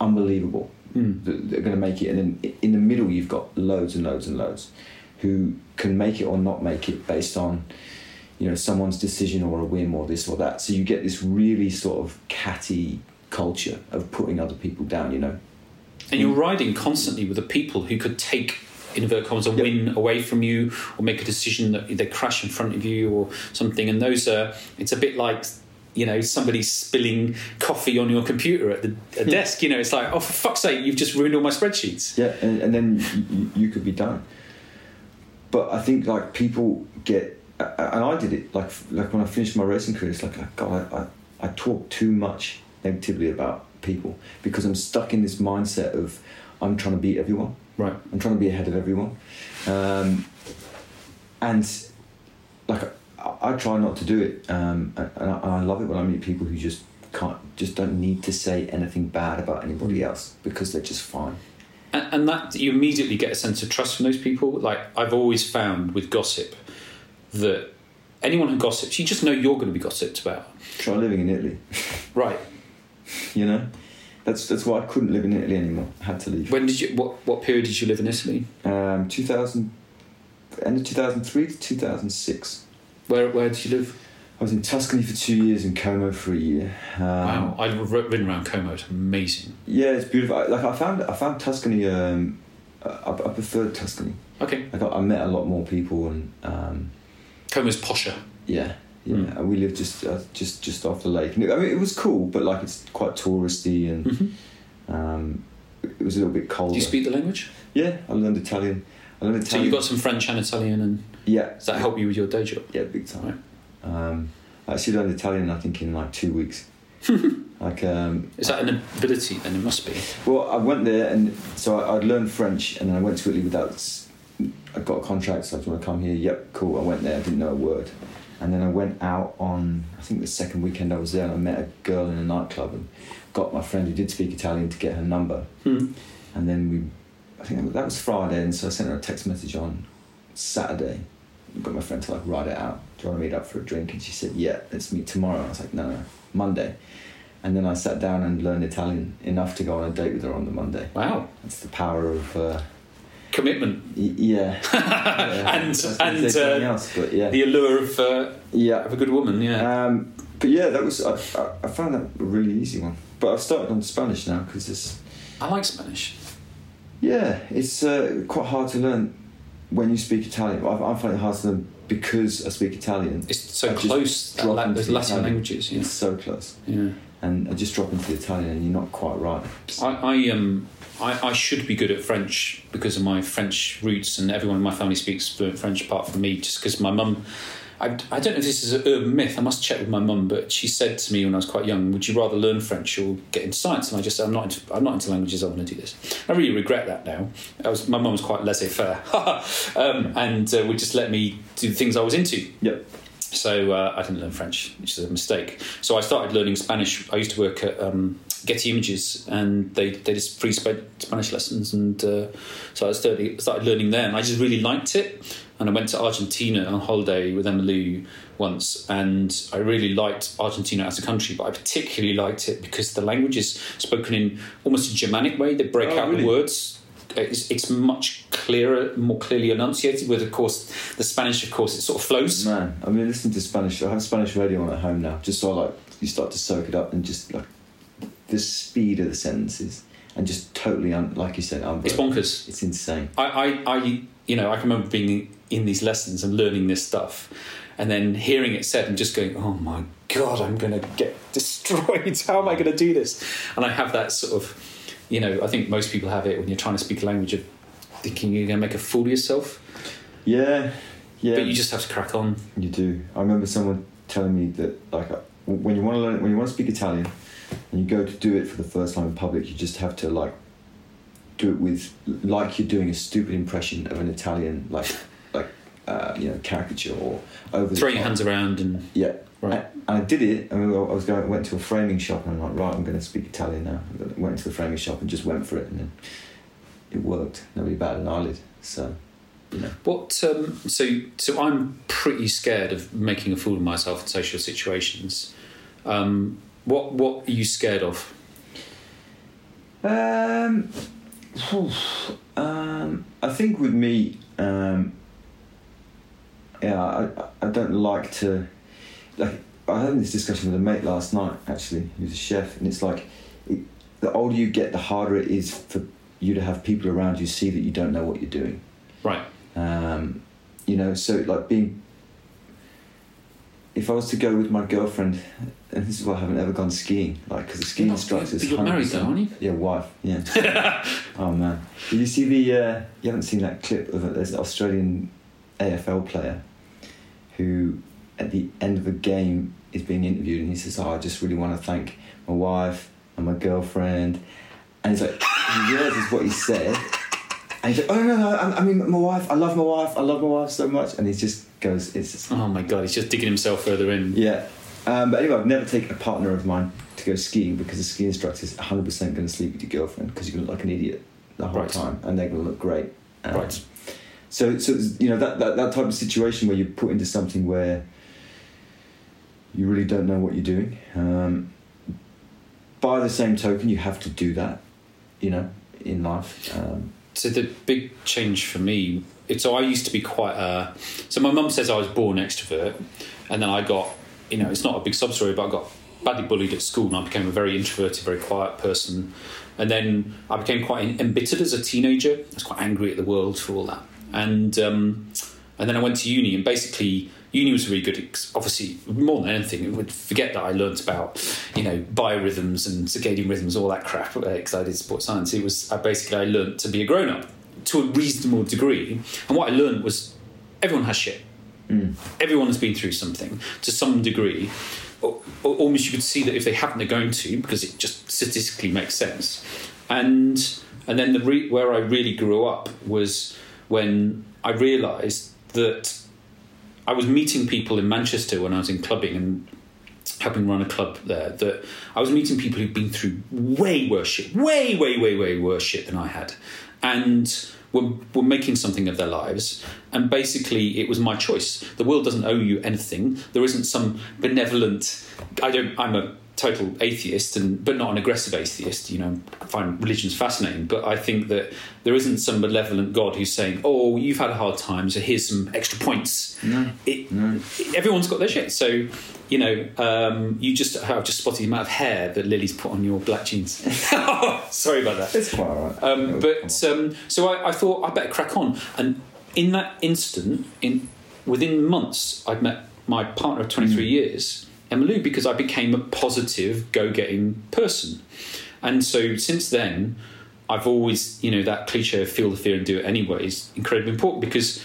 Speaker 3: unbelievable
Speaker 2: Mm.
Speaker 3: that, that are going to make it, and then in the middle you've got loads and loads and loads who can make it or not make it based on you know someone's decision or a whim or this or that. So you get this really sort of catty culture of putting other people down. You know,
Speaker 2: And you're riding constantly with the people who could take, in inverted commas, a win away from you or make a decision that they crash in front of you or something. And those are, it's a bit like, you know, somebody spilling coffee on your computer at the a hmm. desk. You know, it's like, oh, for fuck's sake, you've just ruined all my spreadsheets.
Speaker 3: Yeah, and, and then you, you could be done. But I think like people get, and I did it like like when I finished my racing career. It's like God, I, I, I talk too much negatively about people because I'm stuck in this mindset of I'm trying to beat everyone.
Speaker 2: Right.
Speaker 3: I'm trying to be ahead of everyone, um, and like I, I try not to do it. Um, and, and I, and I love it when I meet people who just can't, just don't need to say anything bad about anybody else because they're just fine.
Speaker 2: And, and that you immediately get a sense of trust from those people. Like I've always found with gossip that anyone who gossips, you just know you're going to be gossiped about.
Speaker 3: Try living in Italy.
Speaker 2: Right.
Speaker 3: You know, that's that's why I couldn't live in Italy anymore. I had to leave.
Speaker 2: When did you? What what period did you live in Italy?
Speaker 3: Um, 2000, end of 2003 to 2006.
Speaker 2: Where where did you live?
Speaker 3: I was in Tuscany for two years and Como for a year. Um,
Speaker 2: wow, I've ri- ridden around Como. It's amazing.
Speaker 3: Yeah, it's beautiful. I, like I found, I found Tuscany. Um, I, I preferred Tuscany.
Speaker 2: Okay,
Speaker 3: I, I met a lot more people, and um,
Speaker 2: Como's posher.
Speaker 3: yeah, yeah.
Speaker 2: Mm.
Speaker 3: And we lived just, uh, just, just off the lake. And it, I mean, it was cool, but like it's quite touristy, and
Speaker 2: hmm
Speaker 3: um, it was a little bit cold.
Speaker 2: Do you speak the language?
Speaker 3: Yeah, I learned Italian. I learned Italian.
Speaker 2: So you got some French and Italian, and
Speaker 3: yeah,
Speaker 2: does that help you with your day job?
Speaker 3: Yeah, big time. Um, I actually learned Italian, I think, in like two weeks. like, um,
Speaker 2: Is that an ability? Then it must be.
Speaker 3: well, I went there, and so I, I'd learned French, and then I went to Italy without. s- I got a contract, so I was want to come here. Yep, cool. I went there. I didn't know a word, and then I went out on. I think the second weekend I was there, and I met a girl in a nightclub, and got my friend who did speak Italian to get her number,
Speaker 2: Hmm.
Speaker 3: and then we. I think that was Friday, and so I sent her a text message on Saturday. Got my friend to like write it out. Do you want to meet up for a drink? And she said, "Yeah, let's meet tomorrow." I was like, "No, no, Monday." And then I sat down and learned Italian enough to go on a date with her on the Monday.
Speaker 2: Wow,
Speaker 3: That's the power of, uh,
Speaker 2: commitment
Speaker 3: y- yeah. yeah.
Speaker 2: and
Speaker 3: I was gonna
Speaker 2: and uh,
Speaker 3: else, yeah,
Speaker 2: the allure of uh,
Speaker 3: yeah.
Speaker 2: of a good woman. Yeah.
Speaker 3: Um, but yeah, that was I, I, found that a really easy one. But I've started on Spanish now because it's
Speaker 2: I like Spanish.
Speaker 3: yeah, it's uh, quite hard to learn when you speak Italian. I, I find it hard to learn because I speak Italian.
Speaker 2: It's so
Speaker 3: I
Speaker 2: close. That la- those
Speaker 3: the
Speaker 2: Latin
Speaker 3: Italian.
Speaker 2: languages. Yeah.
Speaker 3: It's so close,
Speaker 2: Yeah.
Speaker 3: and I just drop into the Italian, and you're not quite right.
Speaker 2: I, I um I, I should be good at French because of my French roots, and everyone in my family speaks fluent French apart from me, just because my mum. I, I don't know if this is an urban myth. I must check with my mum, but she said to me when I was quite young, "Would you rather learn French or get into science?" And I just said, "I'm not. Into, I'm not into languages. I want to do this." I really regret that now. I was my mum was quite laissez-faire, um, and uh, would just let me do the things I was into.
Speaker 3: Yep.
Speaker 2: So uh, I didn't learn French, which is a mistake. So I started learning Spanish. I used to work at um, Getty Images, and they they just free Spanish lessons, and uh, so I started started learning there, and I just really liked it. And I went to Argentina on holiday with Emma Lou once, and I really liked Argentina as a country, but I particularly liked it because the language is spoken in almost a Germanic way. They break
Speaker 3: Oh,
Speaker 2: out
Speaker 3: really?
Speaker 2: the words. It's, it's much clearer, more clearly enunciated. With of course the Spanish, of course, it sort of flows.
Speaker 3: Man, I mean, listening to Spanish. I have Spanish radio on at home now, just so like you start to soak it up and just like the speed of the sentences and just totally, un- like you said.
Speaker 2: It's bonkers.
Speaker 3: It's insane.
Speaker 2: I, I, I, you know, I can remember being in these lessons and learning this stuff, and then hearing it said and just going, oh my god, I'm going to get destroyed. How am I going to do this? And I have that sort of, you know, I think most people have it when you're trying to speak a language of thinking you're going to make a fool of yourself.
Speaker 3: Yeah, yeah.
Speaker 2: But you just have to crack on.
Speaker 3: You do. I remember someone telling me that like when you want to learn when you want to speak Italian and you go to do it for the first time in public, you just have to like do it with like you're doing a stupid impression of an Italian like like uh, you know caricature or over
Speaker 2: Throw your
Speaker 3: top.
Speaker 2: hands around and
Speaker 3: Yeah.
Speaker 2: Right.
Speaker 3: And I did it. I, mean, I was going, went to a framing shop, and I'm like, right, I'm going to speak Italian now. I went into the framing shop and just went for it, and then it worked. Nobody batted an eyelid. So, you know.
Speaker 2: What? Um, so, so I'm pretty scared of making a fool of myself in social situations. Um, what? What are you scared of?
Speaker 3: Um, um, I think with me, um, yeah, I, I don't like to. Like, I had this discussion with a mate last night, actually, who's a chef, and it's like, it, the older you get, the harder it is for you to have people around you see that you don't know what you're doing.
Speaker 2: Right.
Speaker 3: Um, you know, so like being. If I was to go with my girlfriend, and this is why I haven't ever gone skiing, like because the skiing
Speaker 2: You're not-
Speaker 3: instructors.
Speaker 2: but you're married though, aren't you?
Speaker 3: Yeah, wife. Yeah. oh man, did you see the? Uh, you haven't seen that clip of it? There's an Australian AFL player who, at the end of a game, is being interviewed, and he says, "Oh, I just really want to thank my wife and my girlfriend," and he's like, he is what he said. And he's like, oh no, no, I, I mean my wife. I love my wife. I love my wife so much. And he just goes, it's just,
Speaker 2: Oh my god, he's just digging himself further in.
Speaker 3: yeah. Um, but anyway, I've never taken a partner of mine to go skiing because the ski instructor is 100% going to sleep with your girlfriend because you're going to look like an idiot the whole
Speaker 2: Right.
Speaker 3: time and they're going to look great. Um,
Speaker 2: Right.
Speaker 3: So, so you know that, that that type of situation where you're put into something where you really don't know what you're doing. Um, by the same token, you have to do that. You know, in life. Um,
Speaker 2: So the big change for me. It, so I used to be quite a. So my mum says I was born extrovert, and then I got. You know, it's not a big sub story, but I got badly bullied at school, and I became a very introverted, very quiet person. And then I became quite embittered as a teenager. I was quite angry at the world for all that. And um, and then I went to uni, and basically uni was really good. Obviously, more than anything, it would forget that I learnt about you know biorhythms and circadian rhythms, all that crap. Because I did sports science, it was basically I learnt to be a grown up to a reasonable degree. And what I learned was everyone has shit. Everyone has been through something to some degree. Almost you could see that if they haven't, they're going to because it just statistically makes sense. And and then the re- where I really grew up was when I realised that I was meeting people in Manchester when I was in clubbing and helping run a club there. That I was meeting people who'd been through way worse shit, way, way, way, way worse shit than I had, and were were making something of their lives. And basically, it was my choice. The world doesn't owe you anything. There isn't some benevolent. I don't. I'm a total atheist and but not an aggressive atheist you know I find religions fascinating but i think that there isn't some malevolent god who's saying oh you've had a hard time so here's some extra points
Speaker 3: No,
Speaker 2: it,
Speaker 3: no.
Speaker 2: everyone's got their shit so you know um, you just have just spotted the amount of hair that lily's put on your black jeans. Sorry about that.
Speaker 3: It's quite alright.
Speaker 2: um, but um, so I, I thought I better crack on, and in that instant, in within months, I'd met my partner of twenty three years, Emma Lou, because I became a positive, go getting person, and so since then, I've always you know that cliche of feel the fear and do it anyway is incredibly important because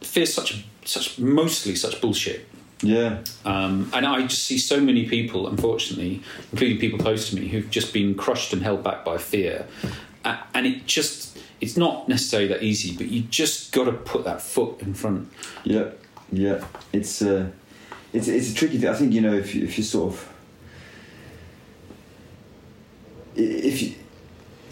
Speaker 2: fear's such such mostly such bullshit.
Speaker 3: Yeah,
Speaker 2: Um, and I just see so many people, unfortunately, including people close to me, who've just been crushed and held back by fear. A- And it just, it's not necessarily that easy, but you just got to put that foot in front.
Speaker 3: yeah, yeah. It's uh, it's it's a tricky thing. I think you know if you, if you sort of if you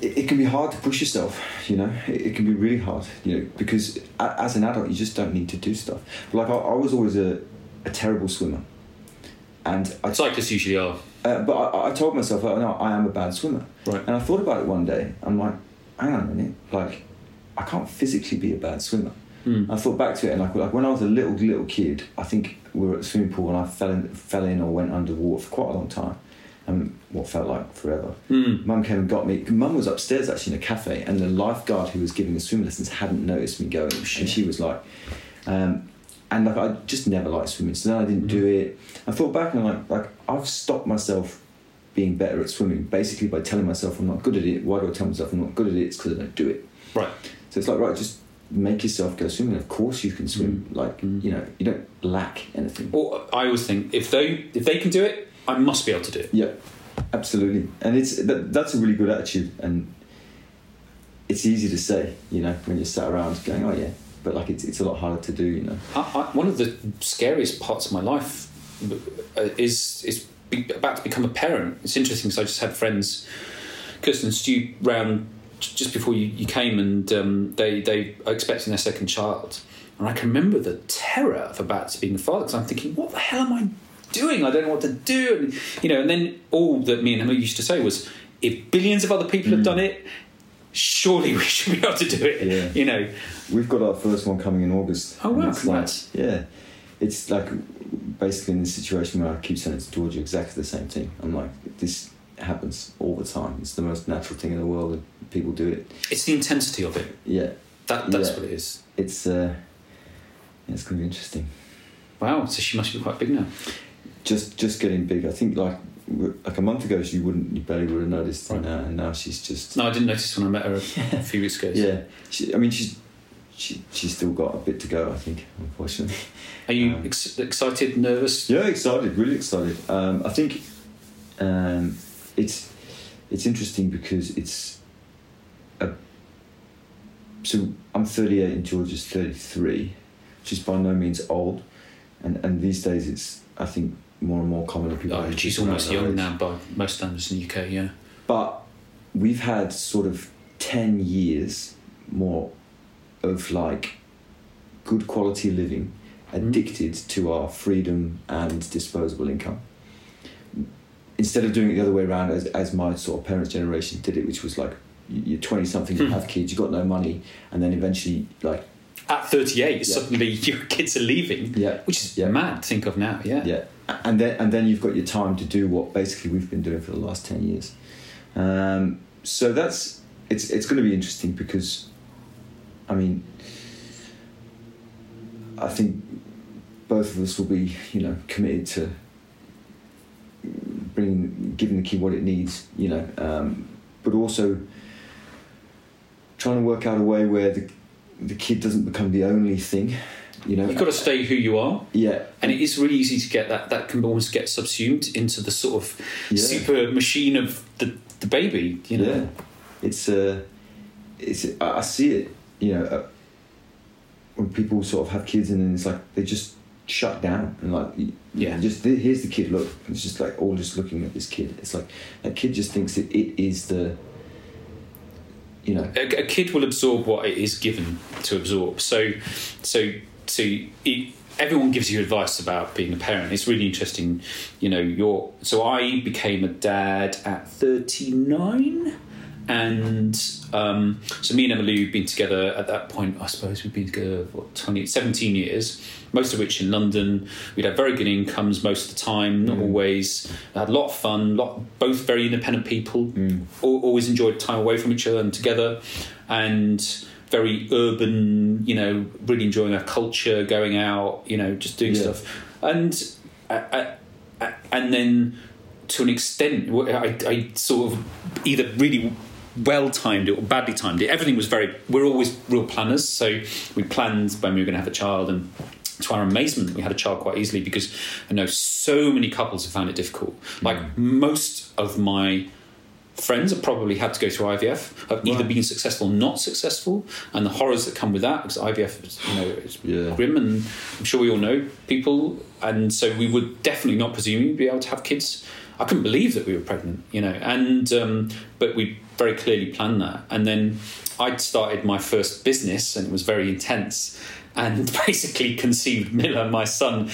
Speaker 3: it, can be hard to push yourself, you know. It, it can be really hard, you know, because as an adult, you just don't need to do stuff. Like I, I was always a, a terrible swimmer, and I
Speaker 2: Cyclists usually are.
Speaker 3: Uh, but I, I told myself, oh, no, I am a bad swimmer.
Speaker 2: Right.
Speaker 3: And I thought about it one day. I'm like, hang on a minute, like, I can't physically be a bad swimmer.
Speaker 2: Hmm.
Speaker 3: I thought back to it, and like, like when I was a little little kid, I think we were at a swimming pool, and I fell in, fell in or went under the water for quite a long time, and what felt like forever.
Speaker 2: Mm.
Speaker 3: Mum came and got me. Mum was upstairs actually in a cafe, and the lifeguard who was giving the swimming lessons hadn't noticed me going, and she was like, um, and like I just never liked swimming, so then I didn't do it. I thought back and I'm like, like I've stopped myself being better at swimming basically by telling myself I'm not good at it. Why do I tell myself I'm not good at it? It's because I don't do it.
Speaker 2: Right.
Speaker 3: So it's like right, just make yourself go swimming. Of course you can swim. Like
Speaker 2: Mm.
Speaker 3: you know, you don't lack anything.
Speaker 2: Well, I always think if they if they can do it, I must be able to do it.
Speaker 3: Yeah, absolutely. And it's that, that's a really good attitude, and it's easy to say, you know, when you're sat around going, oh yeah, but like it's it's a lot harder to do, you know.
Speaker 2: I, I, one of the scariest parts of my life uh, is is be, about to become a parent. It's interesting because I just had friends, Kirsten and Stu, round just before you, you came, and um, they they are expecting their second child, and I can remember the terror of about to being a father because I'm thinking, what the hell am I doing? I don't know what to do, and you know, and then all that me and Emma Lou used to say was, if billions of other people have done it. Surely we should be able to do it.
Speaker 3: Yeah.
Speaker 2: You know,
Speaker 3: We've got our first one coming in August.
Speaker 2: Oh, wow,
Speaker 3: it's like- yeah, it's like basically in this situation where I keep saying to Georgia exactly the same thing. I'm like, this happens all the time. It's the most natural thing in the world, and people do it.
Speaker 2: it's the intensity of it.
Speaker 3: Yeah,
Speaker 2: That that's
Speaker 3: Yeah.
Speaker 2: what it is.
Speaker 3: it's uh, it's going to be interesting.
Speaker 2: Wow, so she must be quite big now.
Speaker 3: just just getting big. I think like like a month ago, she wouldn't, you barely would have noticed,
Speaker 2: Right.
Speaker 3: and, now, and now she's just
Speaker 2: No, I didn't notice when I met her a, few weeks ago.
Speaker 3: yeah. She, I mean, she's she she's still got a bit to go. I think, unfortunately.
Speaker 2: Are you
Speaker 3: Um,
Speaker 2: ex- excited, nervous?
Speaker 3: Yeah, excited, really excited. Um, I think um, it's it's interesting because it's a so I'm 38 and George is 33, which is by no means old, and and these days it's I think more and more common that people.
Speaker 2: Oh, she's almost young
Speaker 3: age.
Speaker 2: now by most standards in the UK. Yeah.
Speaker 3: But we've had sort of 10 years more of like good quality living, addicted to our freedom and disposable income. Instead of doing it the other way around, as, as my sort of parents' generation did it, which was like you- you're 20 something, you
Speaker 2: Hmm.
Speaker 3: have kids, you've got no money, and then eventually, like,
Speaker 2: At 38,
Speaker 3: Yeah.
Speaker 2: suddenly your kids are leaving,
Speaker 3: yeah,
Speaker 2: which is
Speaker 3: Yeah.
Speaker 2: mad to think of now. Yeah.
Speaker 3: yeah and then and then you've got your time to do what basically we've been doing for the last 10 years um, so that's it's it's going to be interesting because i mean i think both of us will be you know committed to bringing giving the kid what it needs you know um, but also trying to work out a way where the the kid doesn't become the only thing you know
Speaker 2: You've got to stay who you are,
Speaker 3: yeah
Speaker 2: and it is really easy to get that. That can almost get subsumed into the sort of
Speaker 3: Yeah.
Speaker 2: super machine of the the baby. You know.
Speaker 3: Yeah, it's uh, it's I I see it. You know, uh, when people sort of have kids and then it's like they just shut down and like
Speaker 2: Yeah.
Speaker 3: just here's the kid. Look, it's just like all just looking at this kid. It's like that kid just thinks that it is the. You know,
Speaker 2: a, a kid will absorb what it is given to absorb. So, so, so it, everyone gives you advice about being a parent. It's really interesting. You know, you're. So I became a dad at thirty nine. And um, so me and Emma Lou have been together at that point. I suppose we've been together what 20, 17 years, most of which in London. We'd had very good incomes most of the time, not always. Had a lot of fun. Lot both very independent people. Al- always enjoyed time away from each other and together, and very urban. You know, really enjoying our culture, going out. You know, just doing
Speaker 3: Yeah.
Speaker 2: stuff, and and then to an extent, I, I sort of either really well timed it or badly timed it. Everything was very. We're always real planners, so we planned when we were going to have a child, and to our amazement, we had a child quite easily because I know so many couples have found it difficult. Like most of my friends have probably had to go through IVF, have either been successful or not successful, and the horrors that come with that because IVF is, you know, is
Speaker 3: Yeah.
Speaker 2: grim, and I'm sure we all know people, and so we would definitely not presuming be able to have kids. I couldn't believe that we were pregnant, you know, and um, but we very clearly planned that, and then I'd started my first business, and it was very intense, and basically conceived Miller, my son,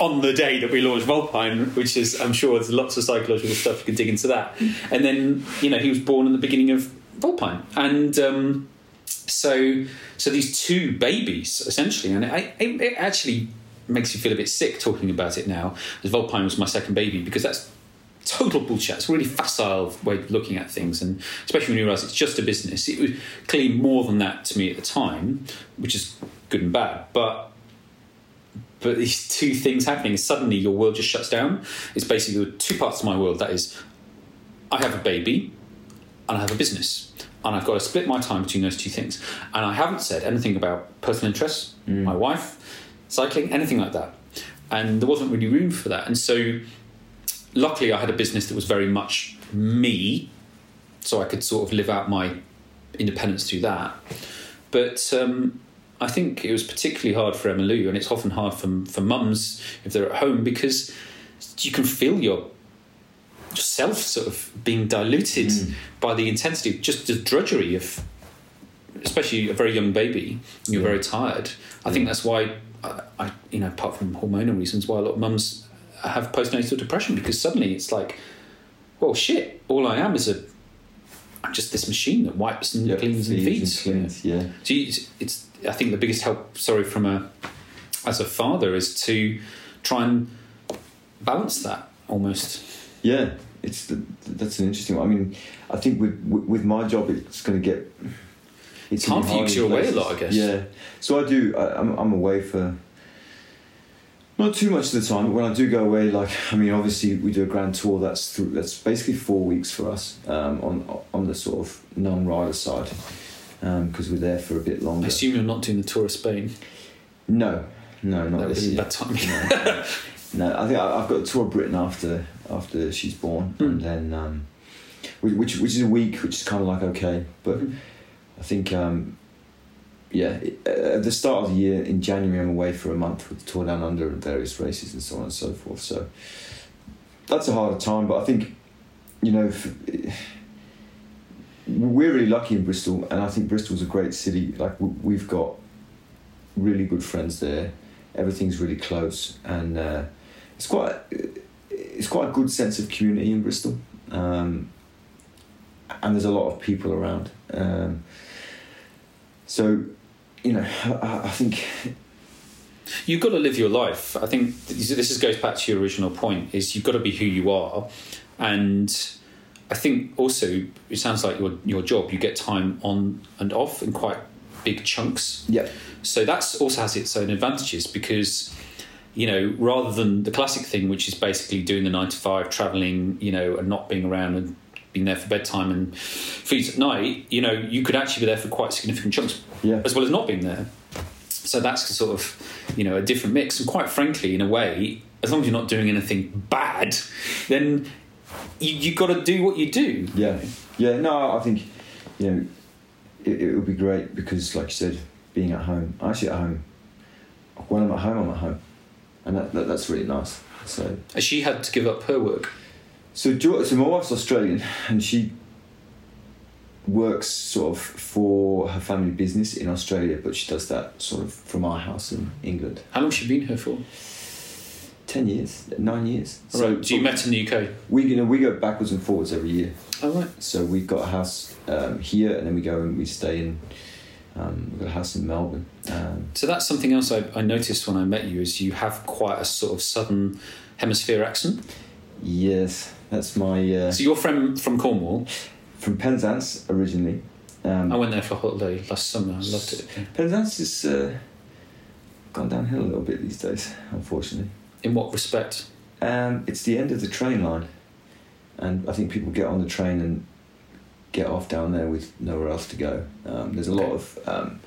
Speaker 2: on the day that we launched Vulpine, which is, I'm sure there's lots of psychological stuff you can dig into that. And then, you know, he was born in the beginning of Vulpine. And um, so, so these two babies, essentially, and it, it, it actually makes you feel a bit sick talking about it now, as Vulpine was my second baby, because that's total bullshit. It's a really facile way of looking at things, and especially when you realise it's just a business. It was clearly more than that to me at the time, which is good and bad. But but these two things happening. Suddenly, your world just shuts down. It's basically two parts of my world. That is, I have a baby, and I have a business, and I've got to split my time between those two things. And I haven't said anything about personal interests, mm. my wife, cycling, anything like that. And there wasn't really room for that. And so, luckily, I had a business that was very much me, so I could sort of live out my independence through that. But um, I think it was particularly hard for Emma Lou, and it's often hard for for mums if they're at home because you can feel your yourself sort of being diluted by the intensity, just the drudgery of, especially a very young baby. You're
Speaker 3: Yeah.
Speaker 2: very tired. I think that's why, I, I, you know, apart from hormonal reasons, why a lot of mums have postnatal depression because suddenly it's like, well, shit, all I am is a, I'm just this machine that wipes and
Speaker 3: Yeah,
Speaker 2: cleans and
Speaker 3: feeds and cleans, yeah.
Speaker 2: So you- it's, I think the biggest help, sorry, from a, as a father, is to try and balance that almost.
Speaker 3: Yeah, it's the, that's an interesting one. I mean, I think with with my job, it's going to get.
Speaker 2: It's
Speaker 3: gonna
Speaker 2: hard
Speaker 3: be
Speaker 2: for you 'cause
Speaker 3: in
Speaker 2: you're away a lot, I guess.
Speaker 3: Yeah, so I do. I, I'm I'm away for. Not too much of the time, but when I do go away, like I mean, obviously we do a grand tour. That's through, that's basically four weeks for us um, on on the sort of non-rider side, because we're there for a bit
Speaker 2: I
Speaker 3: longer.
Speaker 2: assume you're not doing the tour of Spain.
Speaker 3: No, no, not
Speaker 2: that
Speaker 3: this year.
Speaker 2: bad timing.
Speaker 3: No, no, I think I- I've got a tour of Britain after after she's born,
Speaker 2: Mm.
Speaker 3: and then um, which which which is a week, which is kind of like okay, but
Speaker 2: Mm.
Speaker 3: I think um, yeah, at the start of the year in January, I'm away for a month with the tour down under and various races and so on and so forth. So that's a harder time, but I think you know. we're really lucky in Bristol, and I think Bristol's a great city. Like we've got really good friends there. Everything's really close, and uh, it's quite it's quite a good sense of community in Bristol. Um, and there's a lot of people around. Um, so, you know, I, I think
Speaker 2: You've got to live your life. I think this is- goes back to your original point: is you've got to be who you are, and I think also it sounds like your your job. You get time on and off in quite big chunks.
Speaker 3: yeah,
Speaker 2: So that's also has its own advantages because, you know, rather than the classic thing, which is basically doing the nine to five, traveling, you know, and not being around and being there for bedtime and feeds at night, you know, you could actually be there for quite significant chunks
Speaker 3: yeah,
Speaker 2: as well as not being there. So that's sort of, you know, a different mix. And quite frankly, in a way, as long as you're not doing anything bad, then you you got to do what you do.
Speaker 3: yeah, yeah. No, I think you know it, it would be great because, like you said, being at home. I'm actually at home. When I'm at home, I'm at home, and that, that that's really nice. So
Speaker 2: She had to give up her work.
Speaker 3: So, so my wife's Australian, and she works sort of for her family business in Australia, but she does that sort of from our house in England.
Speaker 2: How long has she been here for?
Speaker 3: Ten years, nine years.
Speaker 2: So, so you met in the UK?
Speaker 3: we you know we go backwards and forwards every year.
Speaker 2: Oh, right.
Speaker 3: So we've got a house um, here, and then we go and we stay in. Um, we've got a house in Melbourne. Um,
Speaker 2: So that's something else I, I noticed when I met you is you have quite a sort of southern hemisphere accent.
Speaker 3: yes, that's my uh,
Speaker 2: So you're from from Cornwall.
Speaker 3: from Penzance originally. Um,
Speaker 2: I went there for a holiday last summer. I loved it.
Speaker 3: Penzance has uh, gone downhill a little bit these days, unfortunately.
Speaker 2: In what respect?
Speaker 3: Um, it's the end of the train line, and I think people get on the train and get off down there with nowhere else to go. Um, there's a lot of, um,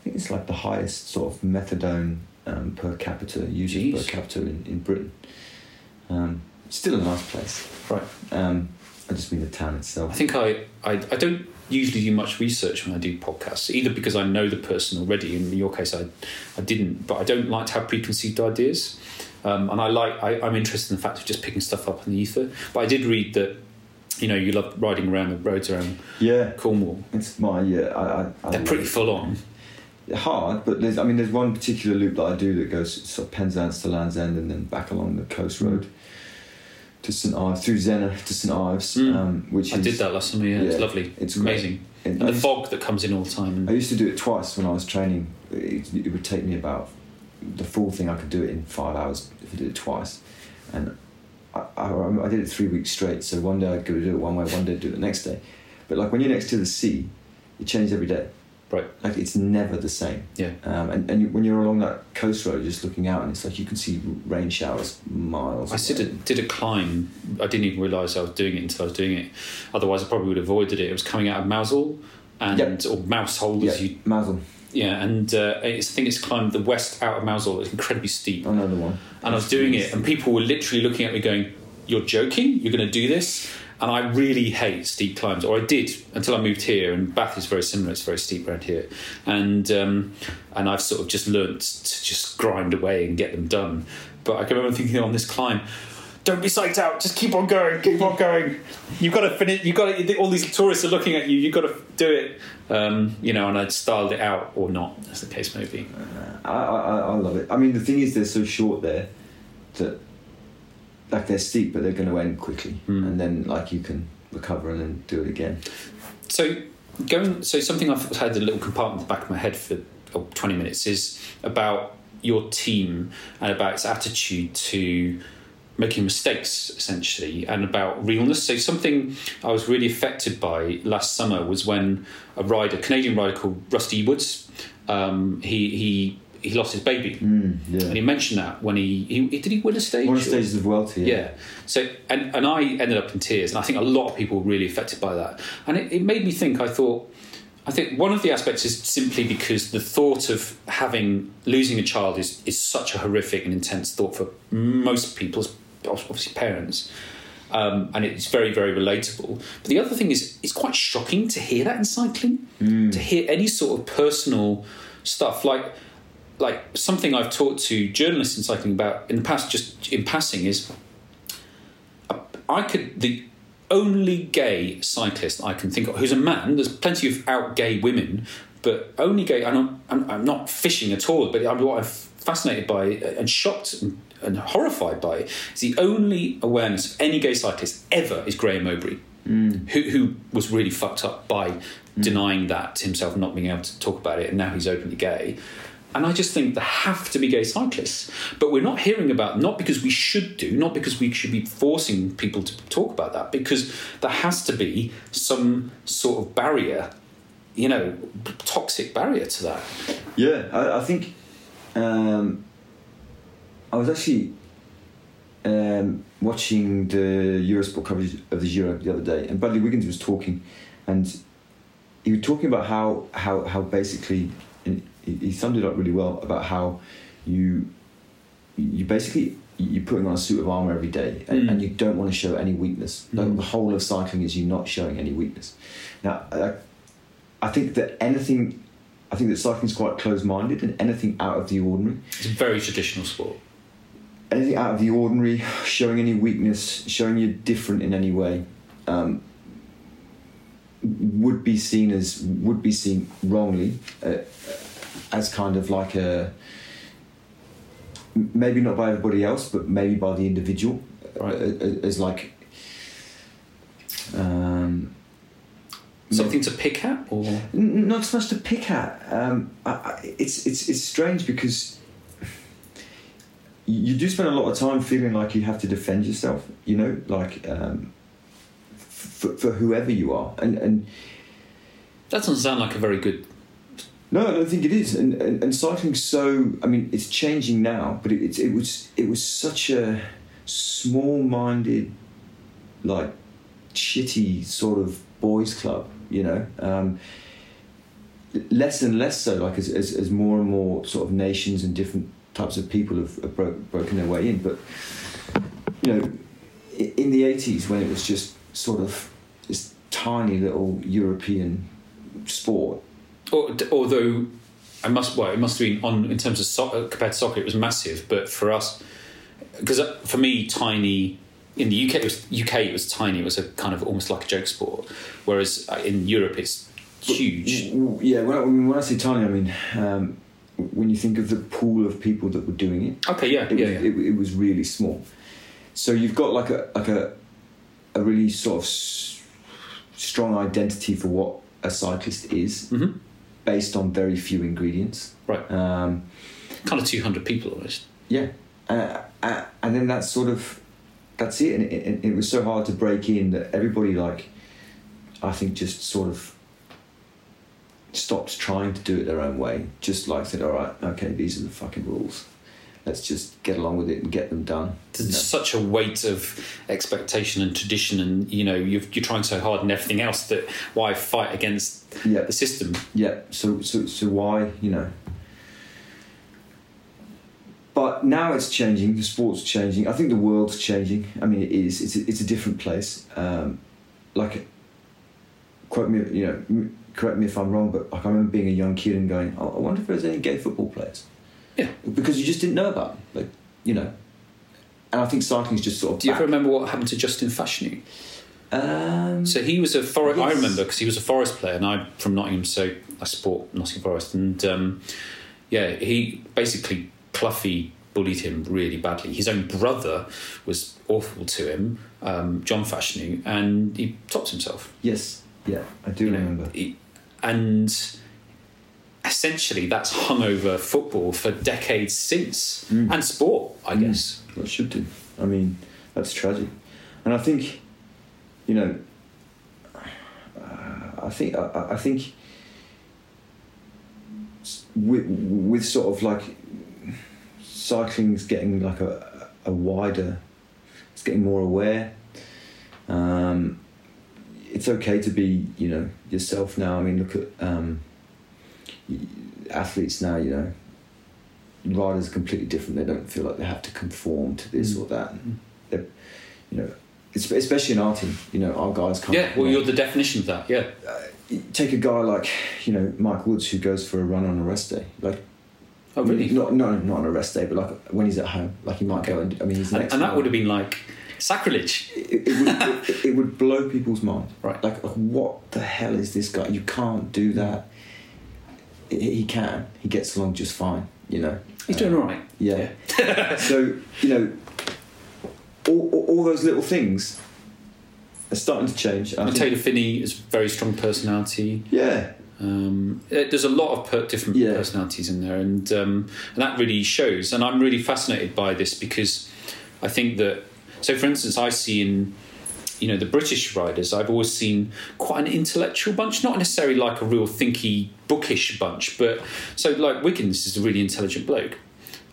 Speaker 3: I think it's like the highest sort of methadone um, per capita
Speaker 2: Jeez.
Speaker 3: per capita in, in Britain. Still a nice place.
Speaker 2: Right.
Speaker 3: Um, I just mean the town itself.
Speaker 2: I think I, I I don't usually do much research when I do podcasts, either because I know the person already. In your case, I I didn't, but I don't like to have preconceived ideas. Um, and I like I, I'm interested in the fact of just picking stuff up in the ether. But I did read that you know you love riding around the roads around
Speaker 3: yeah,
Speaker 2: Cornwall.
Speaker 3: it's my yeah. I, I, I
Speaker 2: They're pretty full on.
Speaker 3: hard, but there's I mean there's one particular loop that I do that goes sort of Penzance to Land's End and then back along the coast road to St Ives through Zennor to St Ives,
Speaker 2: Mm.
Speaker 3: um, which
Speaker 2: I
Speaker 3: is
Speaker 2: did that last summer. Yeah, it's lovely.
Speaker 3: it's
Speaker 2: amazing.
Speaker 3: And
Speaker 2: And the
Speaker 3: used-
Speaker 2: fog that comes in all the time.
Speaker 3: I used to do it twice when I was training. It, it would take me about the full thing. I could do it in five hours if I did it twice, and I, I, I did it three weeks straight. So one day I'd go do it one way, one day I'd do it the next day. But like when you're next to the sea, it changes every day.
Speaker 2: Right.
Speaker 3: Like it's never the same.
Speaker 2: Yeah.
Speaker 3: Um, and and when you're along that coast road, just looking out, and it's like you can see rain showers miles.
Speaker 2: I did a, did a climb. I didn't even realise I was doing it until I was doing it. Otherwise, I probably would have avoided it. It was coming out of Mousehole and
Speaker 3: Yep.
Speaker 2: or Mousehole,
Speaker 3: Yeah,
Speaker 2: as you
Speaker 3: Mazel.
Speaker 2: yeah. And uh, it's, I think it's climbed the west out of Mousehole. It's incredibly steep.
Speaker 3: Another one.
Speaker 2: and I was doing it, and people were literally looking at me going, "You're joking? You're going to do this?" And I really hate steep climbs, or I did until I moved here. And Bath is very similar; it's very steep around here, and um, and I've sort of just learnt to just grind away and get them done. But I can remember thinking on this climb. Don't be psyched out. Just keep on going. Keep on going. You've got to finish. You've got to. All these tourists are looking at you. You've got to do it. Um, you know, and I'd styled it out or not, as the case may be.
Speaker 3: I, I, I love it. I mean, the thing is, they're so short there that like they're steep, but they're going to end quickly,
Speaker 2: Mm.
Speaker 3: and then like you can recover and then do it again.
Speaker 2: So going so something I've had a little compartment in the back of my head for oh, 20 minutes is about your team and about its attitude to making mistakes essentially and about realness so something i was really affected by last summer was when a rider a canadian rider called rusty woods um, he, he he lost his baby
Speaker 3: Mm,
Speaker 2: and he mentioned that when he, he did he win a stage or-
Speaker 3: stages of Vuelta.
Speaker 2: yeah. So, and, and I ended up in tears, and I think a lot of people were really affected by that. And it, it made me think, I thought, I think one of the aspects is simply because the thought of having, losing a child is, is such a horrific and intense thought for most people, obviously parents. Um, and it's very, very relatable. But the other thing is, it's quite shocking to hear that in cycling, to hear any sort of personal stuff like like something I've talked to journalists in cycling about in the past, just in passing, is uh, I could the only gay cyclist I can think of who's a man. There's plenty of out gay women, but only gay. I'm, I'm, I'm not fishing at all, but I'm what I'm fascinated by and shocked and, and horrified by is the only awareness of any gay cyclist ever is Graeme Obree, mm. who who was really fucked up by mm. denying that to himself, not being able to talk about it, and now he's openly gay. And I just think there have to be gay cyclists. But we're not hearing about, not because we should do, not because we should be forcing people to talk about that, because there has to be some sort of barrier, you know, toxic barrier to that.
Speaker 3: Yeah, I, I think um, I was actually um, watching the Eurosport coverage of the Giro the other day, and Bradley Wiggins was talking, and he was talking about how how how basically, he, he summed it up really well about how you you basically you're putting on a suit of armor every day, and,
Speaker 2: Mm.
Speaker 3: and you don't want to show any weakness. Like,
Speaker 2: Mm.
Speaker 3: the whole of cycling is you not showing any weakness. Now, I, I think that anything, I think that cycling is quite closed-minded, and anything out of the ordinary,
Speaker 2: It's a very traditional sport.
Speaker 3: anything out of the ordinary, showing any weakness, showing you're different in any way, um, would be seen as would be seen wrongly uh, as kind of like a maybe not by everybody else, but maybe by the individual
Speaker 2: Right.
Speaker 3: as like. Um,
Speaker 2: Something to pick at, or
Speaker 3: not so much to pick at. Um, I, I, it's it's it's strange because you do spend a lot of time feeling like you have to defend yourself. You know, like um, for, for whoever you are, and and
Speaker 2: that doesn't sound like a very good.
Speaker 3: No, I don't think it is. And and, and cycling's so. I mean, it's changing now, but it, it's it was it was such a small-minded, like shitty sort of boys' club. You know. Um, less and less so, like as, as, as more and more sort of nations and different types of people have, have bro- broken their way in. But you know, in the eighties when it was just sort of this tiny little European sport,
Speaker 2: Or, although I must, well, it must have been on in terms of so- compared to soccer, it was massive. But for us, because for me, tiny in the UK, it was UK. It was tiny. It was a kind of almost like a joke sport. Whereas uh, in Europe, it's huge.
Speaker 3: Yeah, when I, when I say tiny, I mean um, when you think of the pool of people that were doing it,
Speaker 2: Okay, yeah,
Speaker 3: it,
Speaker 2: yeah,
Speaker 3: was,
Speaker 2: yeah.
Speaker 3: It, it was really small. So you've got like a like a a really sort of s- strong identity for what a cyclist is,
Speaker 2: hmm
Speaker 3: based on very few ingredients.
Speaker 2: Right,
Speaker 3: Um,
Speaker 2: kind of two hundred people almost.
Speaker 3: yeah, uh, uh, and then that's sort of that's it. And it, it, it was so hard to break in that everybody like I think just sort of stopped trying to do it their own way. Just like said, all right, okay, these are the fucking rules. Let's just get along with it and get them done.
Speaker 2: There's
Speaker 3: You know?
Speaker 2: such a weight of expectation and tradition, and you know you're, you're trying so hard and everything else that why fight against
Speaker 3: Yeah.
Speaker 2: the system?
Speaker 3: Yeah. So so so why you know? But now it's changing. The sport's changing. I think the world's changing. I mean, it is. It's a, it's a different place. Um, like, quote me. You know, correct me if I'm wrong, but like I remember being a young kid and going, oh, I wonder if there's any gay football players.
Speaker 2: Yeah.
Speaker 3: Because you just didn't know about them. Like, you know. And I think cycling's just sort of.
Speaker 2: Do you ever remember what happened to Justin Fashanu?
Speaker 3: Um,
Speaker 2: So he was a Forest. I remember because he was a Forest player, and I'm from Nottingham, so I support Nottingham Forest. And um, yeah, he basically Cloughie bullied him really badly. His own brother was awful to him, um, John Fashanu, and he topped himself.
Speaker 3: yes. Yeah, I do
Speaker 2: you know,
Speaker 3: remember.
Speaker 2: he- and essentially that's hung over football for decades since,
Speaker 3: Mm.
Speaker 2: and sport, I
Speaker 3: Mm.
Speaker 2: guess.
Speaker 3: Well, it should do. I mean, that's tragic. And I think, you know, uh, I think I, I- think with, with sort of like cycling's getting like a a wider, it's getting more aware. Um, it's okay to be, you know, yourself now. I mean, look at um, athletes now. You know, riders are completely different. They don't feel like they have to conform to this
Speaker 2: Mm.
Speaker 3: or that. They're, you know, especially in our team. You know, our guys come.
Speaker 2: Yeah, well, you're the definition of that. Yeah,
Speaker 3: You take a guy like you know Mike Woods who goes for a run on a rest day. Like,
Speaker 2: oh really?
Speaker 3: Not no, not on a rest day, but like when he's at home, like he might
Speaker 2: Okay.
Speaker 3: go and. I mean, he's
Speaker 2: and,
Speaker 3: next.
Speaker 2: and that would have been like sacrilege.
Speaker 3: It, it, would, it, it would blow people's mind.
Speaker 2: Right.
Speaker 3: Like, what the hell is this guy? You can't do that. He he can. He gets along just fine. You know.
Speaker 2: He's doing all right.
Speaker 3: Yeah. so you know, all, all, all those little things are starting to change. I
Speaker 2: And
Speaker 3: think-
Speaker 2: Taylor Phinney is a very strong personality.
Speaker 3: yeah.
Speaker 2: Um, eh, there's a lot of per- different
Speaker 3: Yeah.
Speaker 2: personalities in there, and um, and that really shows. And I'm really fascinated by this because I think that. So, for instance, I see in you know the British riders, I've always seen quite an intellectual bunch, not necessarily like a real thinky, bookish bunch, but so like Wiggins is a really intelligent bloke.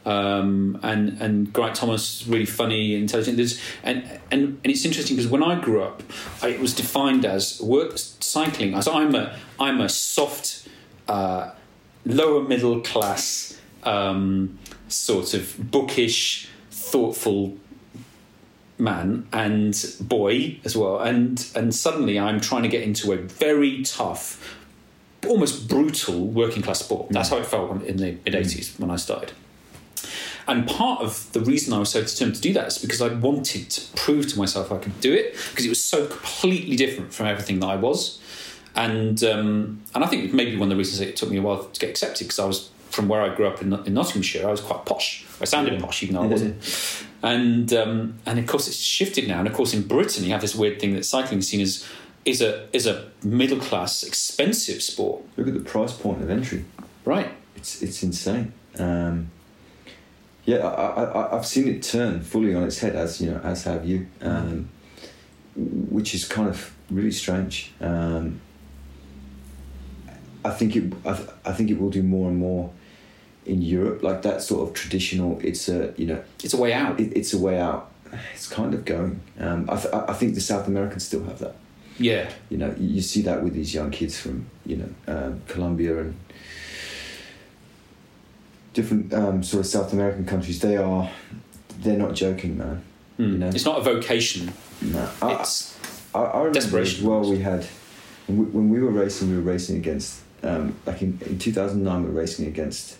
Speaker 2: Um, and and Geraint Thomas is really funny, intelligent. There's, and and and it's interesting because when I grew up, I, it was defined as work cycling. As I'm a I'm a soft, uh, lower middle class, um, sort of bookish, thoughtful man and boy as well. And and suddenly I'm trying to get into a very tough, almost brutal working class sport. That's how it felt in the mid '80s when I started. And part of the reason I was so determined to do that is because I wanted to prove to myself I could do it because it was so completely different from everything that I was. And um, and I think maybe one of the reasons it took me a while to get accepted because I was from where I grew up in, in Nottinghamshire. I was quite posh. I sounded
Speaker 3: Yeah.
Speaker 2: posh even though I wasn't. And um, and of course it's shifted now. And of course in Britain you have this weird thing that cycling is seen as is a is a middle class expensive sport.
Speaker 3: Look at the price point of entry.
Speaker 2: Right.
Speaker 3: It's it's insane. Um, yeah, I, I, I- I've seen it turn fully on its head, as you know, as have you, um, which is kind of really strange. Um, I think it. I, th- I think it will do more and more in Europe, like that sort of traditional. It's a you know,
Speaker 2: It's a way out.
Speaker 3: it, it's a way out. It's kind of going. Um, I, th- I think the South Americans still have that.
Speaker 2: Yeah.
Speaker 3: You know, you see that with these young kids from you know um, Colombia and different um, sort of South American countries. They are, they're not joking, man.
Speaker 2: Mm.
Speaker 3: You know?
Speaker 2: It's not a vocation.
Speaker 3: No, I,
Speaker 2: It's
Speaker 3: I, I remember
Speaker 2: desperation.
Speaker 3: as well. We had when we, when we were racing, we were racing against um, like in, in two thousand nine. We were racing against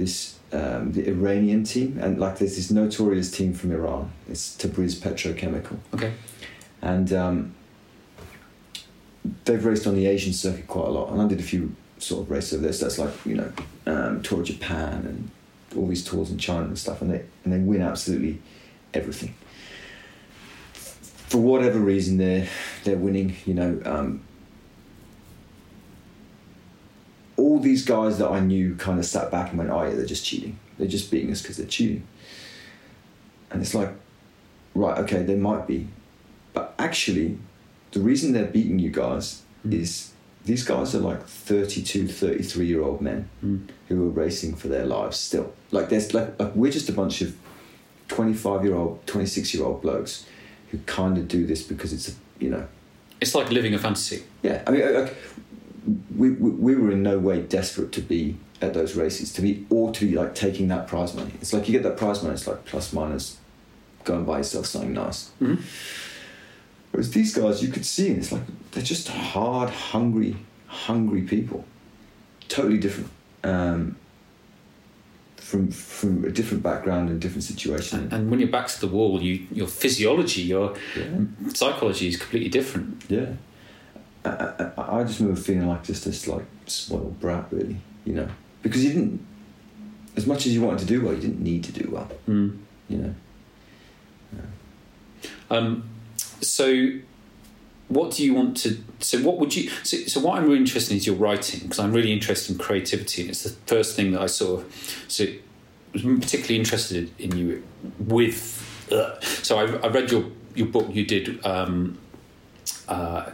Speaker 3: this um, the Iranian team, and like there's this notorious team from Iran. It's Tabriz Petrochemical.
Speaker 2: okay.
Speaker 3: and um, they've raced on the Asian circuit quite a lot. And I did a few sort of races over there. So that's like you know, um, tour of Japan and all these tours in China and stuff. And they and they win absolutely everything. For whatever reason, they're they're winning. You know, um, all these guys that I knew kind of sat back and went, "Oh yeah, they're just cheating. They're just beating us because they're cheating." And it's like, right, okay, they might be, but actually, the reason they're beating you guys
Speaker 2: Mm.
Speaker 3: is these guys are like 32, 33 year old men hmm. who are racing for their lives still. Like there's like, like we're just a bunch of 25 year old, 26 year old blokes who kind of do this because it's a, you know,
Speaker 2: It's like living a fantasy.
Speaker 3: yeah. I mean, like, we, we we were in no way desperate to be at those races to be or to be like taking that prize money. It's like you get that prize money. It's like plus minus, go and buy yourself something nice.
Speaker 2: Mhm.
Speaker 3: Whereas these guys, you could see, and it's like they're just hard, hungry, hungry people. Totally different. Um, from from a different background and different situation.
Speaker 2: And, and when you're back to the wall, you your physiology, your
Speaker 3: Yeah.
Speaker 2: psychology is completely different.
Speaker 3: Yeah. I, I, I just remember feeling like just this like spoiled brat, really, you know, because you didn't, as much as you wanted to do well, you didn't need to do well,
Speaker 2: Mm.
Speaker 3: you know.
Speaker 2: Um, so, what do you want to? So, what would you? So, so what I'm really interested in is your writing because I'm really interested in creativity, and it's the first thing that I sort of so was particularly interested in you with. Uh, so, I, I read your your book. You did. Um, uh,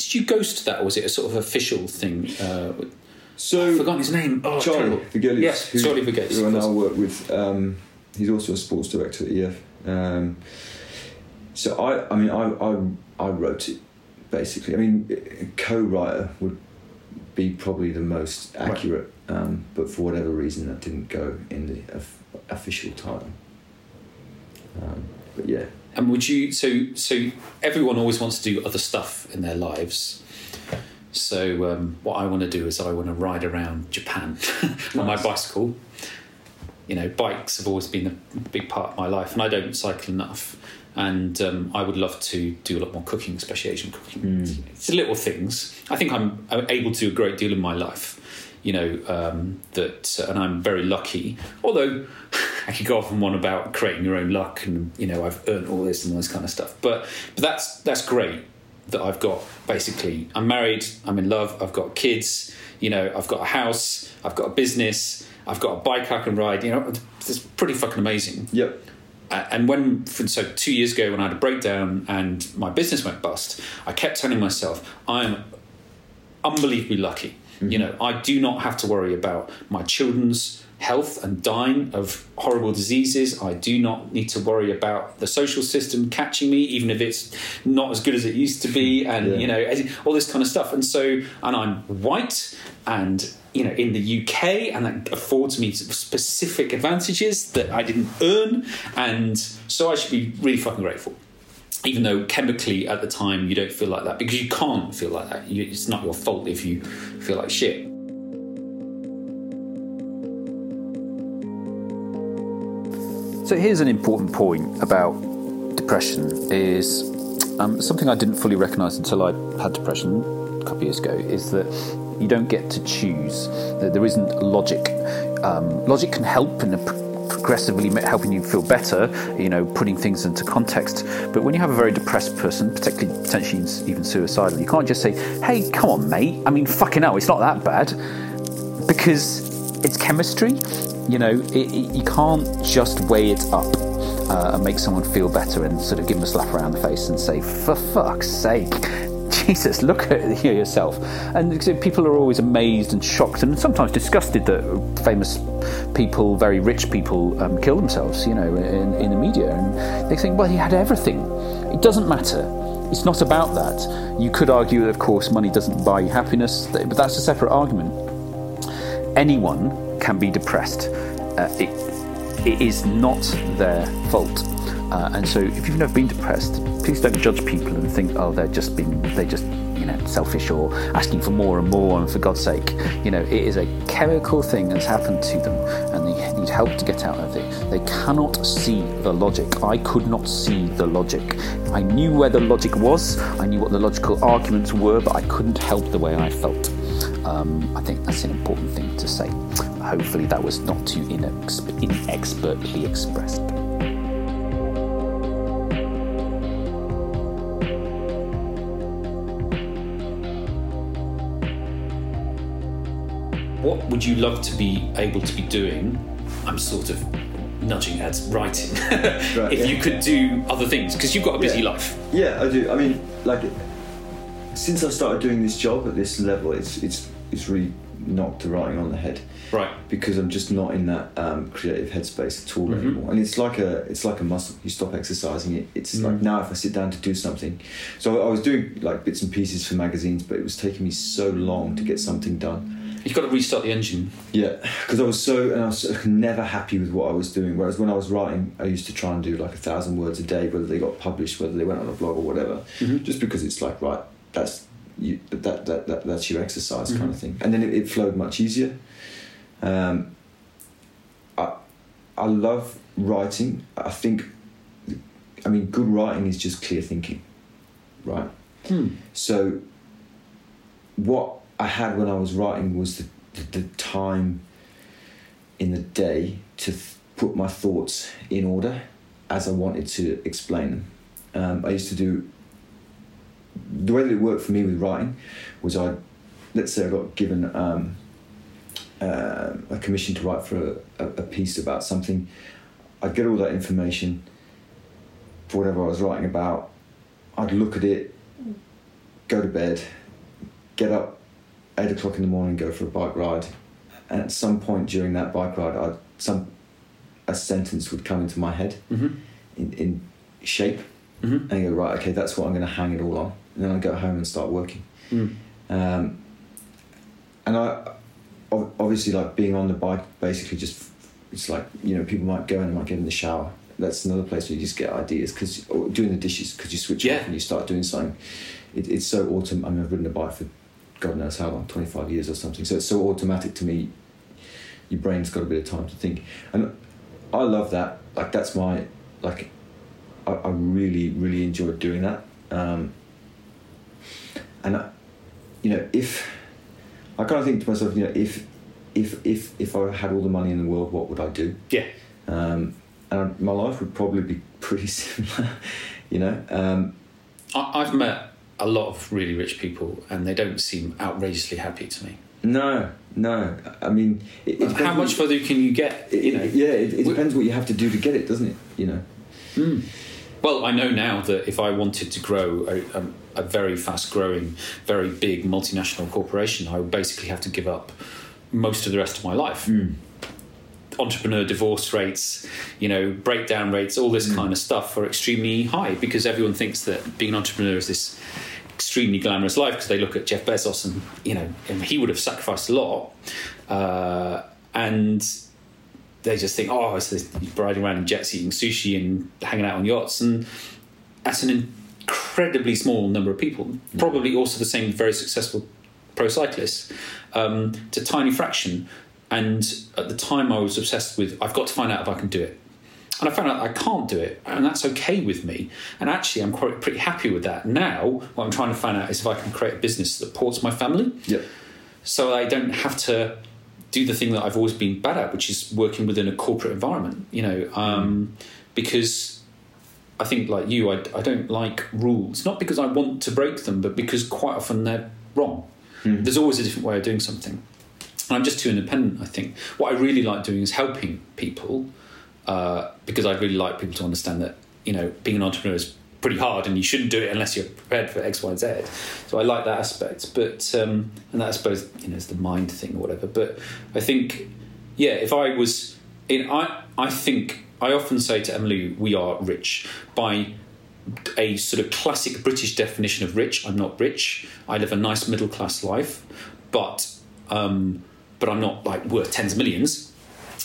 Speaker 2: did you ghost that, or was it a sort of official thing? Uh,
Speaker 3: So
Speaker 2: I've forgotten his name. Oh,
Speaker 3: Charlie
Speaker 2: terrible. Yes,
Speaker 3: who,
Speaker 2: Charlie Wegelius,
Speaker 3: who I now work with. Um, he's also a sports director at EF. Um, so I, I mean, I, I, I wrote it basically. I mean, co-writer would be probably the most
Speaker 2: Right.
Speaker 3: accurate, um, but for whatever reason, that didn't go in the of- official title. Um, but yeah,
Speaker 2: And would you? So, so everyone always wants to do other stuff in their lives. So, um, what I want to do is I want to ride around Japan on my bicycle. You know, bikes have always been a big part of my life, and I don't cycle enough. And um, I would love to do a lot more cooking, especially Asian cooking.
Speaker 3: Mm.
Speaker 2: It's little things. I think I'm able to do a great deal in my life. You know um, that, and I'm very lucky. Although I could go off and on about creating your own luck, and you know I've earned all this and all this kind of stuff. But but that's that's great that I've got. Basically, I'm married. I'm in love. I've got kids. You know, I've got a house. I've got a business. I've got a bike I can ride. You know, it's pretty fucking amazing.
Speaker 3: yep,
Speaker 2: and when so two years ago when I had a breakdown and my business went bust, I kept telling myself I am unbelievably lucky. You mm-hmm. know, I do not have to worry about my children's health and dying of horrible diseases. I do not need to worry about the social system catching me, even if it's not as good as it used to be, and
Speaker 3: Yeah.
Speaker 2: you know, all this kind of stuff. And so, and I'm white, and you know, in the UK, and that affords me specific advantages that I didn't earn, and so I should be really fucking grateful even though chemically at the time you don't feel like that because you can't feel like that. It's not your fault if you feel like shit.
Speaker 1: So here's an important point about depression is um, something I didn't fully recognise until I had depression a couple of years ago is that you don't get to choose. That there isn't logic. Um, logic can help in a progressively helping you feel better, you know, putting things into context. But when you have a very depressed person, particularly potentially even suicidal, you can't just say, "Hey, come on, mate. I mean, fucking hell, it's not that bad," because it's chemistry. You know, it, it, you can't just weigh it up uh, and make someone feel better and sort of give them a slap around the face and say, "For fuck's sake." Jesus, look at you yourself. And people are always amazed and shocked and sometimes disgusted that famous people, very rich people, um, kill themselves, you know, in, in the media. And they think, well, he had everything. It doesn't matter. It's not about that. You could argue of course, money doesn't buy happiness, but that's a separate argument anyone can be depressed. Uh, it, it is not their fault. Uh, and so, if you've never been depressed, please don't judge people and think, oh, they're just being, they're just, you know, selfish or asking for more and more. And for God's sake, you know, it is a chemical thing that's happened to them, and they need help to get out of it. They cannot see the logic. I could not see the logic. I knew where the logic was. I knew what the logical arguments were, but I couldn't help the way I felt. Um, I think that's an important thing to say. Hopefully, that was not too inex- inexpertly expressed.
Speaker 2: Would you love to be able to be doing? I'm sort of nudging at writing. if
Speaker 3: yeah.
Speaker 2: you could do other things, because you've got a busy
Speaker 3: Yeah.
Speaker 2: life.
Speaker 3: Yeah, I do. I mean, like, since I started doing this job at this level, it's it's it's really knocked the writing on the head
Speaker 2: Right.
Speaker 3: because I'm just not in that um, creative headspace at all
Speaker 2: Mhm.
Speaker 3: anymore. And it's like a it's like a muscle. You stop exercising it. It's like
Speaker 2: Mm.
Speaker 3: now if I sit down to do something. So I was doing like bits and pieces for magazines, but it was taking me so long to get something done.
Speaker 2: You've got to restart the engine.
Speaker 3: Yeah, because I was so and I was never happy with what I was doing. Whereas when I was writing, I used to try and do like a thousand words a day, whether they got published, whether they went on a blog or whatever.
Speaker 2: Mhm.
Speaker 3: Just because it's like right, that's you, that, that that that's your exercise kind
Speaker 2: Mhm.
Speaker 3: of thing, and then it, it flowed much easier. Um, I I love writing. I think, I mean, good writing is just clear thinking, right?
Speaker 2: Hmm.
Speaker 3: So, what I had when I was writing was the, the, the time in the day to th- put my thoughts in order as I wanted to explain them. Um, I used to do the way that it worked for me with writing was I, let's say I got given um, uh, a commission to write for a, a, a piece about something. I'd get all that information for whatever I was writing about. I'd look at it, go to bed, get up eight o'clock in the morning, go for a bike ride, and at some point during that bike ride, I'd, some a sentence would come into my head
Speaker 2: Mm-hmm.
Speaker 3: in, in shape,
Speaker 2: Mm-hmm.
Speaker 3: and I go right, okay, that's what I'm going to hang it all on, and then I go home and start working.
Speaker 2: Mm.
Speaker 3: Um, and I obviously like being on the bike basically just it's like you know people might go and might get in the shower. That's another place where you just get ideas because doing the dishes because you switch
Speaker 2: Yeah.
Speaker 3: off and you start doing something. It, it's so autumn. I mean, I've ridden a bike for God knows how long, twenty five years or something. So it's so automatic to me. Your brain's got a bit of time to think, and I love that. Like that's my like. I, I really really enjoyed doing that. Um, and I, you know, if I kind of think to myself, you know, if if if if I had all the money in the world, what would I do?
Speaker 2: Yeah.
Speaker 3: Um, and my life would probably be pretty similar, you know. Um,
Speaker 2: I, I've met a lot of really rich people, and they don't seem outrageously happy to me.
Speaker 3: no, no. I mean, it, it
Speaker 2: How much further can you get? You know.
Speaker 3: yeah, it, it depends what you have to do to get it, doesn't it? You know.
Speaker 2: Mm. Well, I know now that if I wanted to grow a, a, a very fast growing, very big multinational corporation, I would basically have to give up most of the rest of my life. Entrepreneur divorce rates, you know, breakdown rates, all this kind of stuff are extremely high because everyone thinks that being an entrepreneur is this extremely glamorous life because they look at Jeff Bezos and, you know, and he would have sacrificed a lot. Uh, and they just think, oh, it's riding around in jets, eating sushi, and hanging out on yachts, and that's an incredibly small number of people. Probably also the same very successful pro cyclists. Um, a tiny fraction, and at the time I was obsessed with, I've got to find out if I can do it. And I found out I can't do it, and that's okay with me. And actually, I'm quite pretty happy with that. Now, what I'm trying to find out is if I can create a business that supports my family
Speaker 3: Yep.
Speaker 2: so I don't have to do the thing that I've always been bad at, which is working within a corporate environment. You know, um, because I think like you, I, I don't like rules. Not because I want to break them, but because quite often they're wrong. There's always a different way of doing something, and I'm just too independent. I think what I really like doing is helping people uh, because I really like people to understand that you know being an entrepreneur is pretty hard and you shouldn't do it unless you're prepared for X, Y, Z. So I like that aspect, but um, and that I suppose you know is the mind thing or whatever. But I think yeah, if I was in, I I think I often say to Emily, we are rich by a sort of classic British definition of rich. I'm not rich. I live a nice middle class life, but um, but I'm not like worth tens of millions.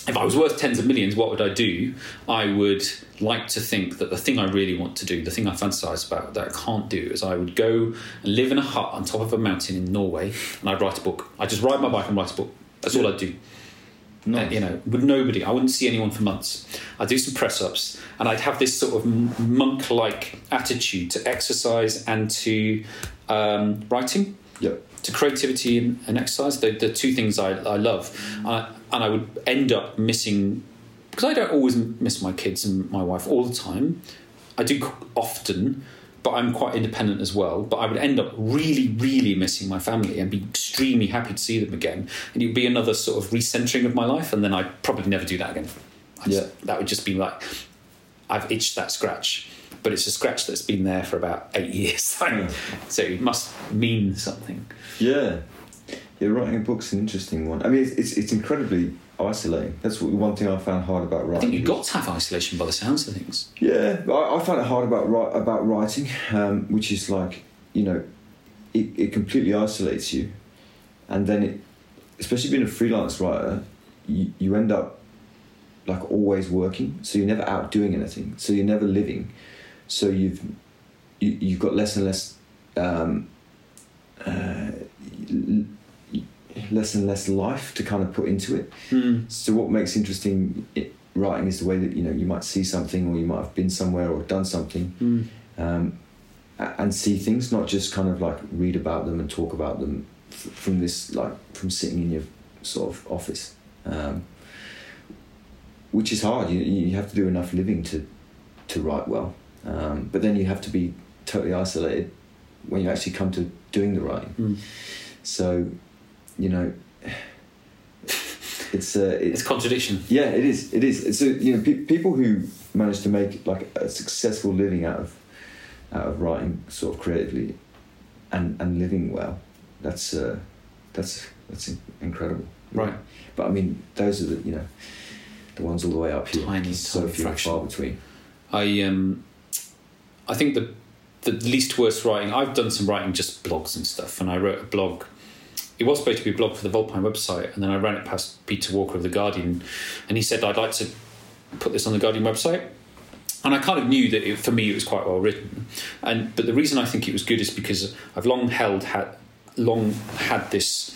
Speaker 2: If I was worth tens of millions, what would I do? I would like to think that the thing I really want to do, the thing I fantasize about that I can't do, is I would go and live in a hut on top of a mountain in Norway, and I'd write a book. I would just ride my bike and write a book. That's all I'd do.
Speaker 3: Nice.
Speaker 2: Uh, you know, with nobody. I wouldn't see anyone for months. I'd do some press ups, and I'd have this sort of monk like attitude to exercise and to um, writing,
Speaker 3: Yep.
Speaker 2: to creativity and, and exercise. The, the two things I, I love. Uh, and I would end up missing, because I don't always miss my kids and my wife all the time. I do often, but I'm quite independent as well. But I would end up really, really missing my family and be extremely happy to see them again. And it would be another sort of recentering of my life, and then I'd probably never do that again. Just-
Speaker 3: Yeah.
Speaker 2: That would just be like, I've itched that scratch. but it's a scratch that's been there for about eight years. So it must mean something.
Speaker 3: Yeah, yeah. Writing a book's an interesting one. I mean, it's it's, it's incredibly isolating. That's what, one thing I found hard about writing.
Speaker 2: I think you've got to have isolation by the sounds of things.
Speaker 3: Yeah, I, I find it hard about about writing, um, which is like you know, it, it completely isolates you, and then it, especially being a freelance writer, you, you end up like always working, so you're never out doing anything, so you're never living, so you've you, you've got less and less. Um, uh, less and less life to kind of put into it.
Speaker 2: Mm.
Speaker 3: So what makes interesting writing is the way that you know you might see something, or you might have been somewhere or done something,
Speaker 2: Mm.
Speaker 3: um, and see things, not just kind of like read about them and talk about them f- from this like from sitting in your sort of office, um, which is hard. You you have to do enough living to to write well, um, but then you have to be totally isolated when you actually come to doing the writing.
Speaker 2: Mm.
Speaker 3: So, you know, it's uh,
Speaker 2: It's a contradiction.
Speaker 3: yeah, it is. It is. So you know, pe- people who manage to make like a successful living out of out of writing, sort of creatively, and and living well. That's uh, that's that's incredible.
Speaker 2: Right.
Speaker 3: But I mean, those are the you know the ones all the way up here.
Speaker 2: Tiny,
Speaker 3: so
Speaker 2: tiny
Speaker 3: few
Speaker 2: fraction.
Speaker 3: far between.
Speaker 2: I um, I think the the least worst writing. I've done some writing, just blogs and stuff, and I wrote a blog. It was supposed to be a blog for the Vulpine website, and then I ran it past Peter Walker of the Guardian, and he said I'd like to put this on the Guardian website. And I kind of knew that it, for me it was quite well written, and but the reason I think it was good is because I've long held had long had this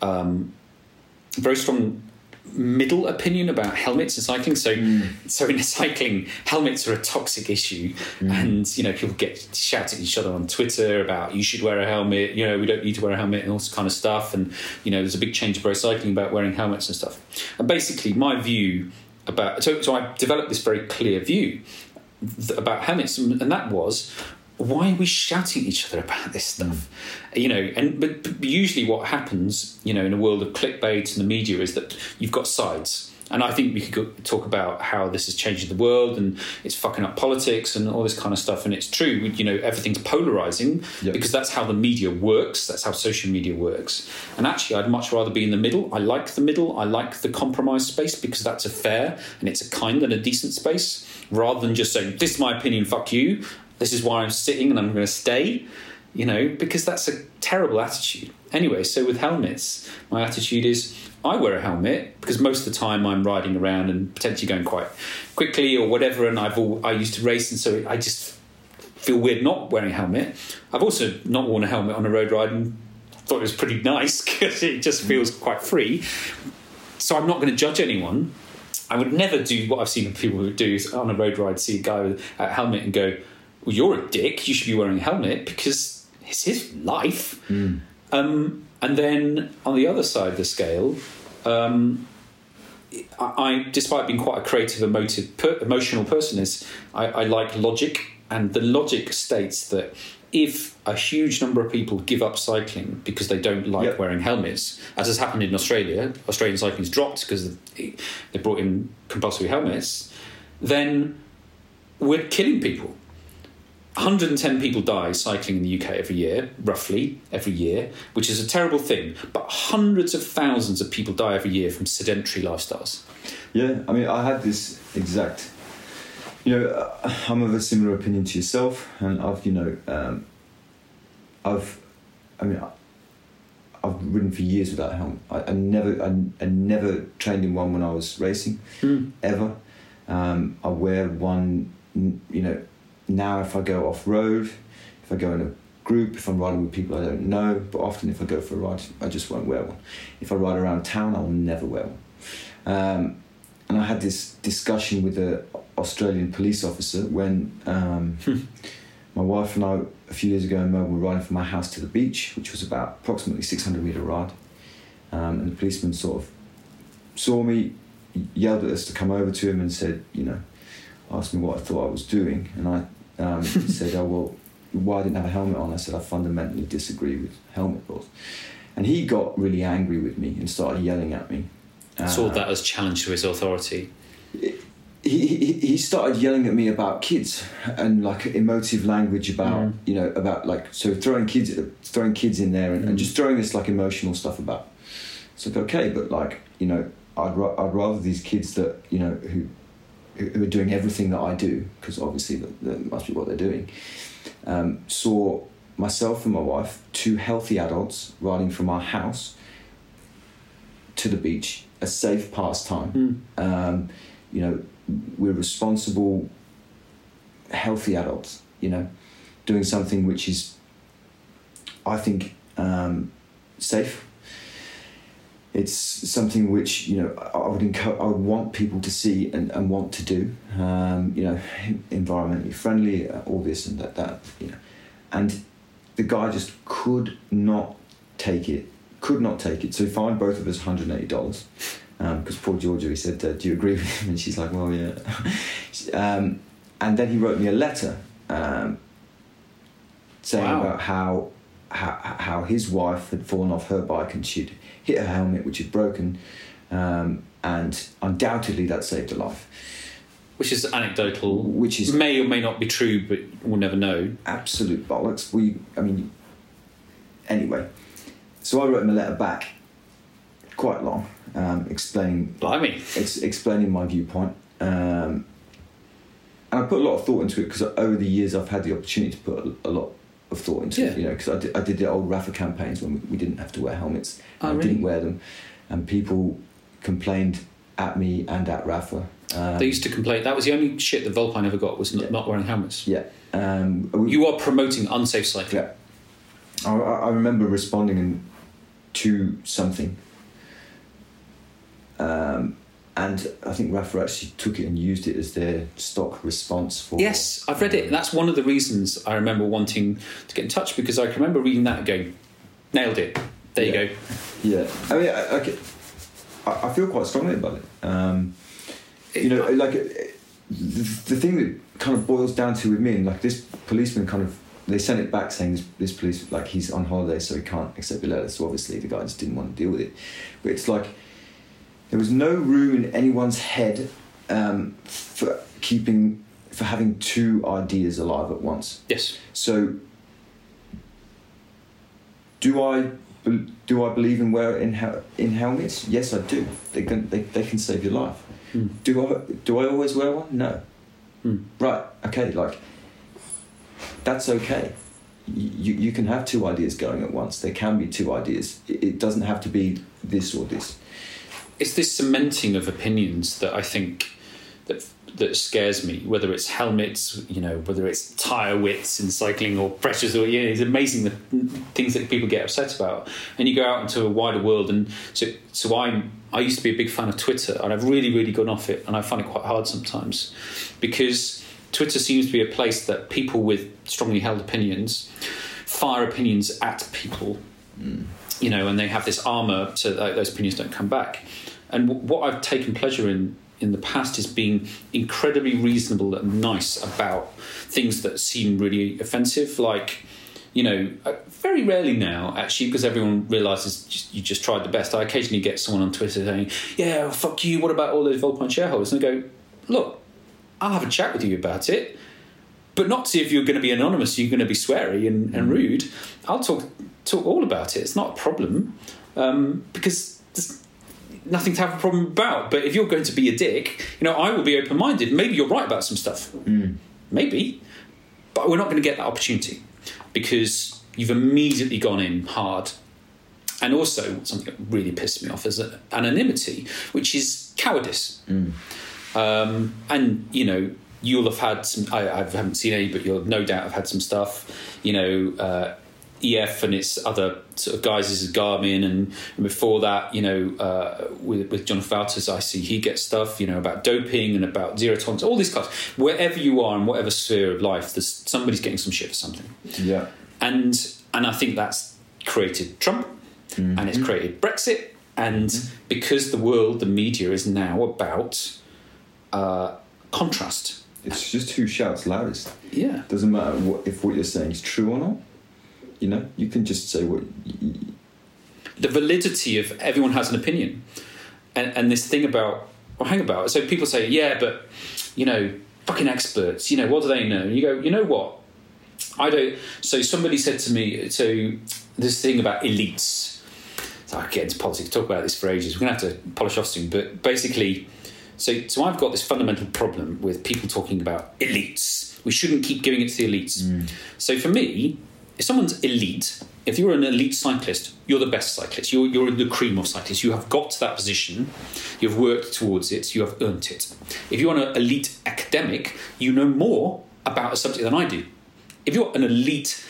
Speaker 2: um, very strong middle opinion about helmets in cycling. So, mm. so in cycling, helmets are a toxic issue, mm. and you know people get shouting at each other on Twitter about you should wear a helmet. You know we don't need to wear a helmet and all this kind of stuff. And you know there's a big change pro cycling about wearing helmets and stuff. And basically, my view about so so I developed this very clear view about helmets, and that was why are we shouting at each other about this hmm. stuff? You know, and but, but usually what happens, you know, in a world of clickbait and the media is that you've got sides. And I think we could go, talk about how this is changing the world and it's fucking up politics and all this kind of stuff. And it's true, you know, everything's polarizing
Speaker 3: Yep.
Speaker 2: because that's how the media works. That's how social media works. And actually, I'd much rather be in the middle. I like the middle. I like the compromise space because that's a fair and it's a kind and a decent space rather than just saying, this is my opinion, fuck you. This is why I'm sitting and I'm going to stay, you know, because that's a terrible attitude. Anyway, so with helmets, my attitude is I wear a helmet because most of the time I'm riding around and potentially going quite quickly or whatever. And I've all, I used to race, and so I just feel weird not wearing a helmet. I've also not worn a helmet on a road ride and thought it was pretty nice because it just feels quite free. So I'm not going to judge anyone. I would never do what I've seen people do on a road ride see a guy with a helmet and go, "Well, you're a dick. You should be wearing a helmet because it's his life." Um, and then on the other side of the scale, um, I, I, despite being quite a creative, emotive, per, emotional person, is I, I like logic, and the logic states that if a huge number of people give up cycling because they don't like
Speaker 3: Yep.
Speaker 2: wearing helmets, as has happened in Australia, Australian cycling's dropped because they brought in compulsory helmets, then we're killing people. 110 people die cycling in the UK every year, roughly every year, which is a terrible thing. But hundreds of thousands of people die every year from sedentary lifestyles.
Speaker 3: Yeah, I mean, I had this exact. You know, uh, I'm of a similar opinion to yourself, and I've, you know, um, I've, I mean, I've ridden for years without a helmet. I, I never, I, I never trained in one when I was racing, ever. Um, I wear one, you know, now if I go off road, if I go in a group, if I'm riding with people I don't know, but often if I go for a ride, I just won't wear one. If I ride around town, I will never wear one. Um, and I had this discussion with an Australian police officer when um, my wife and I, a few years ago in Melbourne, were riding from my house to the beach, which was about approximately 600 metre ride. Um, and the policeman sort of saw me, yelled at us to come over to him and said, you know, asked me what I thought I was doing. And I um, said, oh, well, why I didn't have a helmet on? I said, I fundamentally disagree with helmet laws. And he got really angry with me and started yelling at me.
Speaker 2: Saw
Speaker 3: Uh,
Speaker 2: that as challenge to his authority.
Speaker 3: he, he he started yelling at me about kids and like emotive language about
Speaker 2: Mm.
Speaker 3: you know about like so throwing kids throwing kids in there and, and
Speaker 2: Mm.
Speaker 3: just throwing this like emotional stuff about. It's like okay, but like you know I'd ra- I'd rather these kids that you know who who are doing everything that I do because obviously that, that must be what they're doing. Um, saw myself and my wife, two healthy adults, riding from our house to the beach, a safe pastime.
Speaker 2: Mm.
Speaker 3: Um, you know, we're responsible, healthy adults. You know, doing something which is, I think, um, safe. It's something which you know I would encourage, I would want people to see and, and want to do. Um, you know, environmentally friendly, uh, all this and that, that. You know, and the guy just could not take it. Could not take it. So he fined both of us one hundred and eighty dollars. Because poor Georgia, he said, uh, "Do you agree with him?" And she's like, "Well, yeah." um, and then he wrote me a letter um, saying
Speaker 2: Wow.
Speaker 3: about how, how how his wife had fallen off her bike and she'd hit her helmet, which had broken, um, and undoubtedly that saved her life.
Speaker 2: Which is anecdotal,
Speaker 3: Which is
Speaker 2: may or may not be true, but we'll never know.
Speaker 3: absolute bollocks. We, I mean, anyway. So I wrote him a letter back, quite long, um, explaining
Speaker 2: Blimey.
Speaker 3: ex- explaining my viewpoint. Um, and I put a lot of thought into it because over the years I've had the opportunity to put a, a lot of thought into
Speaker 2: Yeah.
Speaker 3: it. You know, because I did, I did the old Rapha campaigns when we, we didn't have to wear helmets.
Speaker 2: Oh,
Speaker 3: I
Speaker 2: really?
Speaker 3: didn't wear them, and people complained at me and at Rapha. Um,
Speaker 2: They used to complain. That was the only shit that Vulpine ever got was not,
Speaker 3: Yeah.
Speaker 2: not wearing helmets.
Speaker 3: yeah. Um, we-
Speaker 2: You are promoting unsafe cycling.
Speaker 3: Yeah. I, I I remember responding to something. Um, and I think Rapha actually took it and used it as their stock response for.
Speaker 2: Yes, I've read it. That's one of the reasons I remember wanting to get in touch because I can remember reading that and going, nailed it. There you go.
Speaker 3: Yeah. I mean, I, I, I- feel quite strongly about it. Um, you know, like the, the thing that kind of boils down to with me, and like this policeman kind of, they sent it back saying this, this police, like he's on holiday, so he can't accept the letter. So obviously the guy just didn't want to deal with it. But it's like there was no room in anyone's head um, for keeping, for having two ideas alive at once.
Speaker 2: Yes.
Speaker 3: So, do I do I believe in wear in hel- in helmets? Yes, I do. They can they, they can save your life.
Speaker 2: Hmm.
Speaker 3: Do I do I always wear one? No.
Speaker 2: Hmm.
Speaker 3: Right. Okay. Like that's okay. You, you can have two ideas going at once. There can be two ideas. It doesn't have to be this or this.
Speaker 2: It's this cementing of opinions that I think that that scares me. Whether it's helmets, you know, whether it's tire widths in cycling or pressures, or know, it's amazing the things that people get upset about. And you go out into a wider world, and so so I'm I used to be a big fan of Twitter, and I've really really gone off it, and I find it quite hard sometimes because Twitter seems to be a place that people with strongly held opinions fire opinions at people you know, and they have this armor so those opinions don't come back. And w- what I've taken pleasure in in the past is being incredibly reasonable and nice about things that seem really offensive, like. You know, uh, very rarely now, actually, because everyone realizes just, you just tried the best. I occasionally get someone on Twitter saying, "Yeah, fuck you. What about all those Vulpine shareholders?" And I go, "Look, I'll have a chat with you about it, but not see if you're going to be anonymous. You're going to be sweary and, and rude. I'll talk talk all about it. It's not a problem um, because nothing to have a problem about. But if you're going to be a dick, you know, I will be open minded. Maybe you're right about some stuff. Maybe, but we're not going to get that opportunity because you've immediately gone in hard. And also, something that really pissed me off is anonymity, which is cowardice. Um, and you know, you'll have had some. I, I haven't seen any, but you'll no doubt have had some stuff. You know, uh, EF and its other sort of guys is Garmin, and, and before that, you know, uh, with with Jon Vaughters, I see he gets stuff. You know about doping and about zero tolerance, all these guys. Wherever you are in whatever sphere of life, there's somebody's getting some shit for something
Speaker 3: Yeah.
Speaker 2: and and I think that's created Trump and it's created Brexit and because the world the media is now about uh, contrast
Speaker 3: It's just who shouts loudest.
Speaker 2: yeah
Speaker 3: Doesn't matter what if what you're saying is true or not. You know, you can just say what.
Speaker 2: the validity of everyone has an opinion and, and this thing about or hang about. So people say, yeah, but you know, fucking experts. You know, what do they know? And you go, you know what? I don't. So somebody said to me, so this thing about elites. So I get into politics, talk about this for ages. We're going to have to polish off soon. But basically, so so I've got this fundamental problem with people talking about elites. We shouldn't keep giving it to the elites. Mm. So for me, if someone's elite, if you're an elite cyclist, you're the best cyclist. You're, you're the cream of cyclists. You have got to that position. You've worked towards it. You have earned it. If you're an elite academic, you know more about a subject than I do. If you're an elite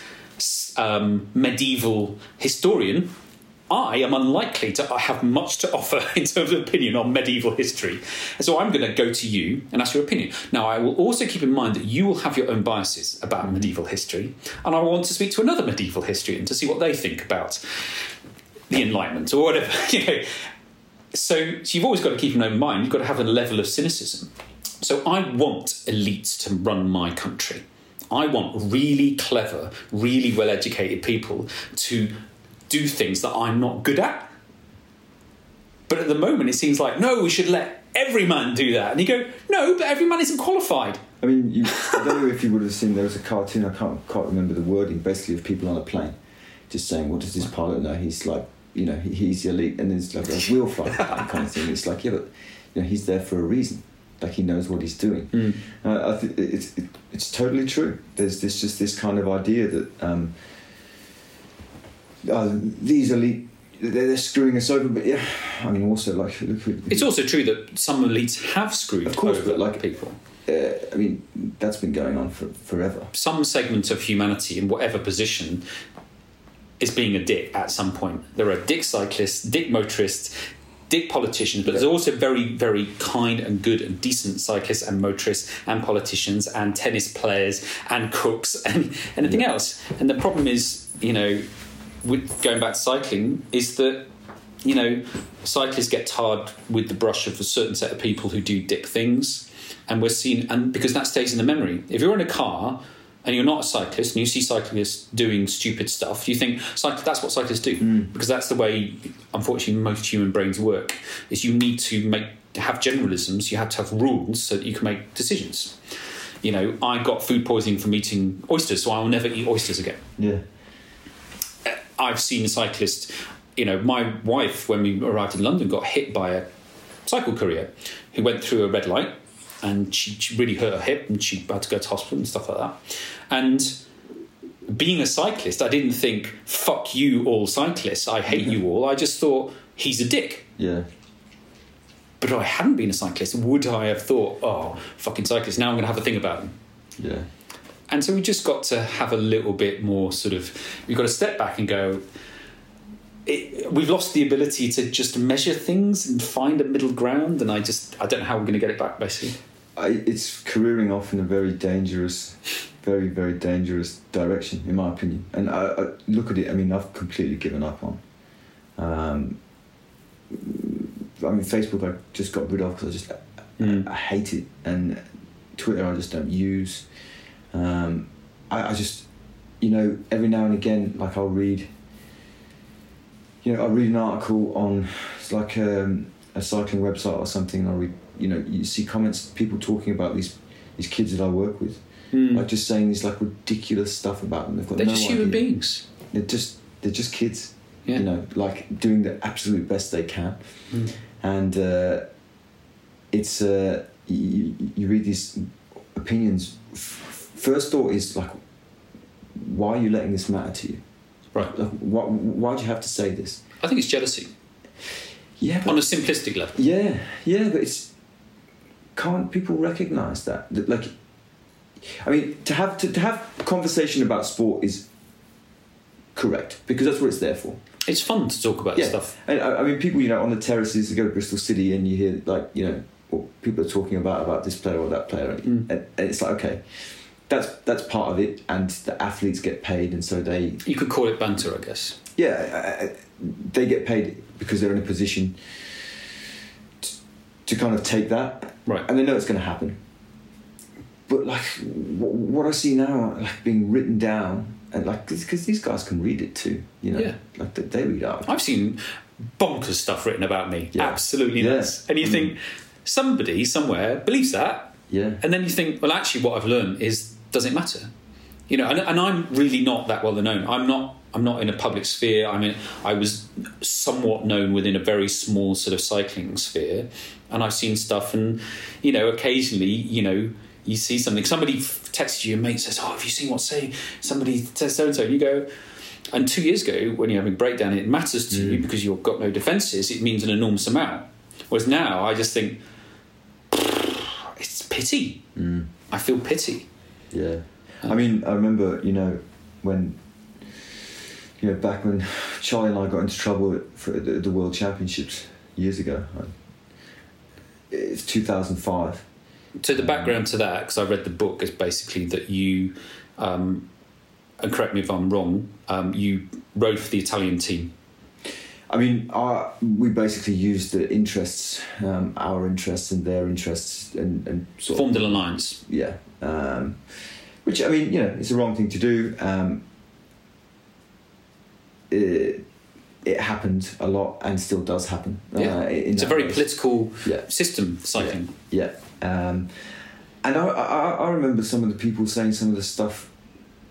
Speaker 2: um, medieval historian, I am unlikely to have much to offer in terms of opinion on medieval history. So I'm going to go to you and ask your opinion. Now, I will also keep in mind that you will have your own biases about medieval history, and I want to speak to another medieval historian to see what they think about the Enlightenment or whatever. You know. So, so you've always got to keep an open mind. You've got to have a level of cynicism. So I want elites to run my country. I want really clever, really well educated people to do things that I'm not good at. But at the moment, it seems like, no, we should let every man do that. And you go, no, but every man isn't qualified.
Speaker 3: I mean, you, I don't know if you would have seen there was a cartoon. I can't can't remember the wording. Basically, of people on a plane, just saying, "What does this pilot know? He's like, you know, he, he's elite." And then it's like a wheel flight that kind of thing. It's like, yeah, but you know, he's there for a reason. Like he knows what he's doing.
Speaker 2: Mm.
Speaker 3: Uh, I think it's it, it's totally true. There's this just this kind of idea that um, uh, these elite they're, screwing us over. But yeah, I mean, also like
Speaker 2: It's also true that some elites have screwed
Speaker 3: Of course,
Speaker 2: over
Speaker 3: like-
Speaker 2: people.
Speaker 3: uh, I mean that's been going on for forever.
Speaker 2: Some segment of humanity, in whatever position, is being a dick at some point. There are dick cyclists, dick motorists, dick politicians, but there's also very, very kind and good and decent cyclists and motorists and politicians and tennis players and cooks and anything
Speaker 3: Yeah.
Speaker 2: else. And the problem is, you know, with going back to cycling, is that you know, cyclists get tarred with the brush of a certain set of people who do dick things, and we're seen, and because that stays in the memory. If you're in a car and you're not a cyclist and you see cyclists doing stupid stuff, you think that's what cyclists do hmm. because that's the way, unfortunately, most human brains work. Is you need to make to have generalisms, you have to have rules so that you can make decisions. You know, I got food poisoning from eating oysters, so I will never eat oysters again.
Speaker 3: Yeah.
Speaker 2: I've seen cyclists. You know, my wife, when we arrived in London, got hit by a cycle courier who went through a red light, and she, she really hurt her hip, and she had to go to hospital and stuff like that. And being a cyclist, I didn't think "fuck you, all cyclists. I hate you all." I just thought he's a dick.
Speaker 3: Yeah.
Speaker 2: But if I hadn't been a cyclist, would I have thought, "Oh, fucking cyclist"? Now I'm going to have a thing about them.
Speaker 3: Yeah.
Speaker 2: And so we just got to have a little bit more sort of, we've got to step back and go, it, we've lost the ability to just measure things and find a middle ground. And I just, I don't know how we're going to get it back, basically.
Speaker 3: I, it's careering off in a very dangerous, very very dangerous direction, in my opinion. And I, I look at it. I mean, I've completely given up on. Um, I mean, Facebook I just got rid of because I just
Speaker 2: Mm.
Speaker 3: I, I hate it, and Twitter I just don't use. Um, I, I just, you know, every now and again, like I'll read. You know, I'll read an article on it's like um, a cycling website or something, and I read. You know, you see comments, people talking about these these kids that I work with, like just saying these like ridiculous stuff about them. They've got
Speaker 2: They're
Speaker 3: no
Speaker 2: just human beings.
Speaker 3: They're just they're just kids.
Speaker 2: Yeah.
Speaker 3: You know, like doing the absolute best they can,
Speaker 2: Mm.
Speaker 3: and uh, it's uh, you, you read these opinions. First thought is like, why are you letting this matter to you?
Speaker 2: Right.
Speaker 3: Like, why why do you have to say this?
Speaker 2: I think it's jealousy
Speaker 3: Yeah,
Speaker 2: on a simplistic level.
Speaker 3: Yeah, yeah, but it's can't people recognise that? That, Like, I mean, to have to, to have conversation about sport is correct because that's what it's there for.
Speaker 2: It's fun to talk about
Speaker 3: Yeah,
Speaker 2: stuff.
Speaker 3: and I, I mean, people, you know, on the terraces, you go to Bristol City, and you hear like, you know, what people are talking about about this player or that player,
Speaker 2: Mm.
Speaker 3: and, and it's like, okay, that's that's part of it, and the athletes get paid, and so they
Speaker 2: You could call it banter, I guess.
Speaker 3: yeah, I- I- they get paid because they're in a position to, to kind of take that,
Speaker 2: Right.
Speaker 3: and they know it's going to happen. But like what, what I see now, like being written down, and like because these guys can read it too, you know,
Speaker 2: Yeah.
Speaker 3: like they, they read art.
Speaker 2: I've seen bonkers stuff written about me.
Speaker 3: Yeah.
Speaker 2: Absolutely
Speaker 3: Yeah.
Speaker 2: And you
Speaker 3: Mm.
Speaker 2: think, somebody somewhere believes that,
Speaker 3: Yeah.
Speaker 2: and then you think, well, actually, what I've learned is does it matter? You know, and, and I'm really not that well known. I'm not. I'm not in a public sphere. I mean, I was somewhat known within a very small sort of cycling sphere, and I've seen stuff. And you know, occasionally, you know, you see something. Somebody texts you, a mate says, "Oh, have you seen what's saying?" Somebody says so and so, and you go. And two years ago, when you're having a breakdown, it matters to you mm. because you've got no defences. It means an enormous amount. Whereas now, I just think it's pity. Mm. I feel pity.
Speaker 3: Yeah. I mean, I remember, you know, when, you know, back when Charlie and I got into trouble for the, the World Championships years ago. It's 2005.
Speaker 2: So the background to that, because I read the book, is basically that you, um, and correct me if I'm wrong, um, you rode for the Italian team.
Speaker 3: I mean, our, we basically used the interests, um, our interests and their interests, and, and sort
Speaker 2: Formed
Speaker 3: of
Speaker 2: an alliance.
Speaker 3: yeah. Um, which I mean, you know, it's the wrong thing to do. Um, it, it happened a lot and still does happen.
Speaker 2: Yeah.
Speaker 3: uh, in
Speaker 2: It's a very
Speaker 3: race.
Speaker 2: political
Speaker 3: Yeah.
Speaker 2: system, cycling.
Speaker 3: Yeah. Um, and I, I, I remember some of the people saying some of the stuff,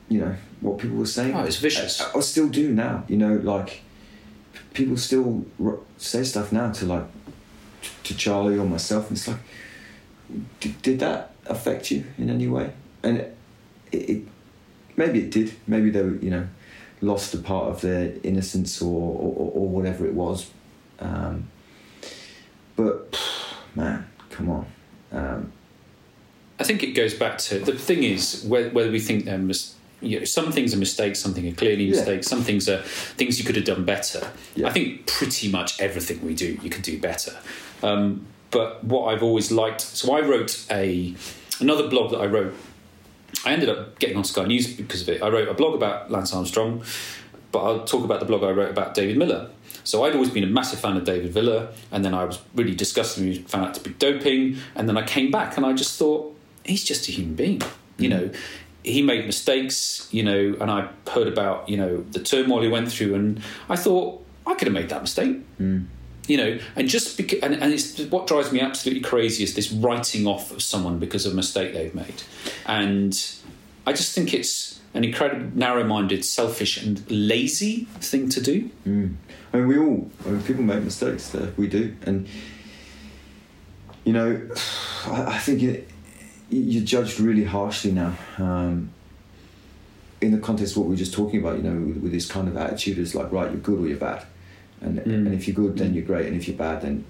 Speaker 3: you know, what people were saying.
Speaker 2: Oh, it's vicious.
Speaker 3: I, I still do now, you know, like people still say stuff now to like to Charlie or myself, and it's like, did, that affect you in any way? And it, it maybe it did. Maybe they were, you know, lost a part of their innocence or or, or whatever it was. Um, but man, come on. Um,
Speaker 2: I think it goes back to the thing is whether, whether we think they're mis- you know, some things are mistakes, some things are clearly
Speaker 3: Yeah.
Speaker 2: mistakes, some things are things you could have done better.
Speaker 3: Yeah.
Speaker 2: I think pretty much everything we do, you could do better. Um, but what I've always liked, so I wrote a another blog that I wrote. I ended up getting on Sky News because of it. I wrote a blog about Lance Armstrong, but I'll talk about the blog I wrote about David Millar. So I'd always been a massive fan of David Millar, and then I was really disgusted when he found out to be doping, and then I came back and I just thought he's just a human being, you know. He made mistakes, you know, and I heard about you know the turmoil he went through, and I thought I could have made that mistake, you know. And just because, and, and it's what drives me absolutely crazy is this writing off of someone because of a mistake they've made, and I just think it's an incredibly narrow-minded, selfish, and lazy thing to do.
Speaker 3: I mean, we all, I mean, people make mistakes, uh, we do. And, you know, I, I think it, you're judged really harshly now. Um, in the context of what we were just talking about, you know, with, with this kind of attitude it's like, right, you're good or you're bad. And,
Speaker 2: Mm.
Speaker 3: and if you're good, then you're great. And if you're bad, then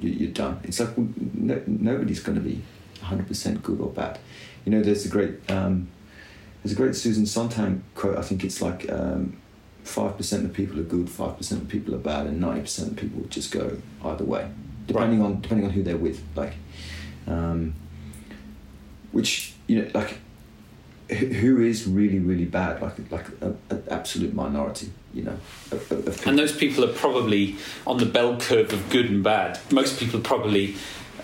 Speaker 3: you, you're done. It's like well, no, nobody's going to be 100% good or bad. You know, there's a great, um, there's a great Susan Sontag quote. I think it's like, um, five percent of people are good, five percent of people are bad, and ninety percent of people just go either way, depending on depending on who they're with. Like, um, which you know, like, who is really really bad? Like, like an absolute minority. You know, of, of.
Speaker 2: And those people are probably on the bell curve of good and bad. Most people are probably,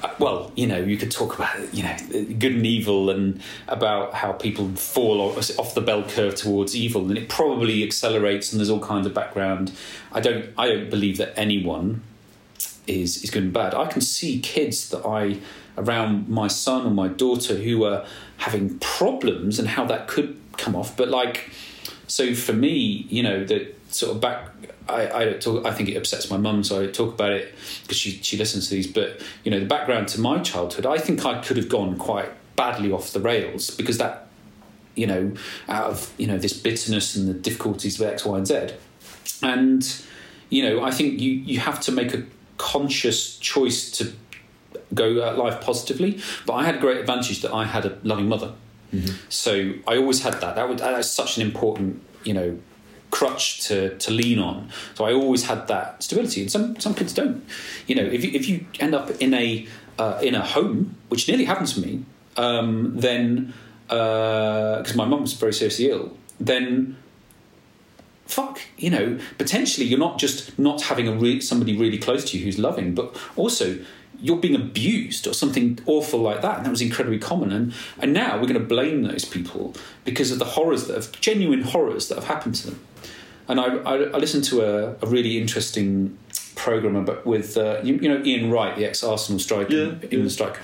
Speaker 2: uh, well, you know, you could talk about, you know, good and evil and about how people fall off the bell curve towards evil, and it probably accelerates. And there's all kinds of background. I don't, I don't believe that anyone is is good and bad. I can see kids that I around my son or my daughter who are having problems and how that could come off. But like, so for me, you know, that sort of back. I, I don't talk. I think it upsets my mum, so I don't talk about it because she she listens to these. But you know, the background to my childhood, I think I could have gone quite badly off the rails because that, you know, out of you know this bitterness and the difficulties of X, Y, and Z, and you know, I think you you have to make a conscious choice to go at life positively. But I had a great advantage that I had a loving mother, so I always had that. That was that's such an important you know crutch to to lean on. So I always had that stability, and some some kids don't. You know, if you, if you end up in a uh, in a home, which nearly happened to me, um, then because my mum was very seriously ill, then fuck, you know, potentially you're not just not having a re- somebody really close to you who's loving, but also you're being abused or something awful like that. And that was incredibly common. And and now we're going to blame those people because of the horrors that have genuine horrors that have happened to them.
Speaker 4: and I, I, I listened to a, a really interesting program but with uh, you, you know Ian Wright, the ex Arsenal striker,
Speaker 3: Yeah,
Speaker 4: England
Speaker 3: yeah.
Speaker 4: striker.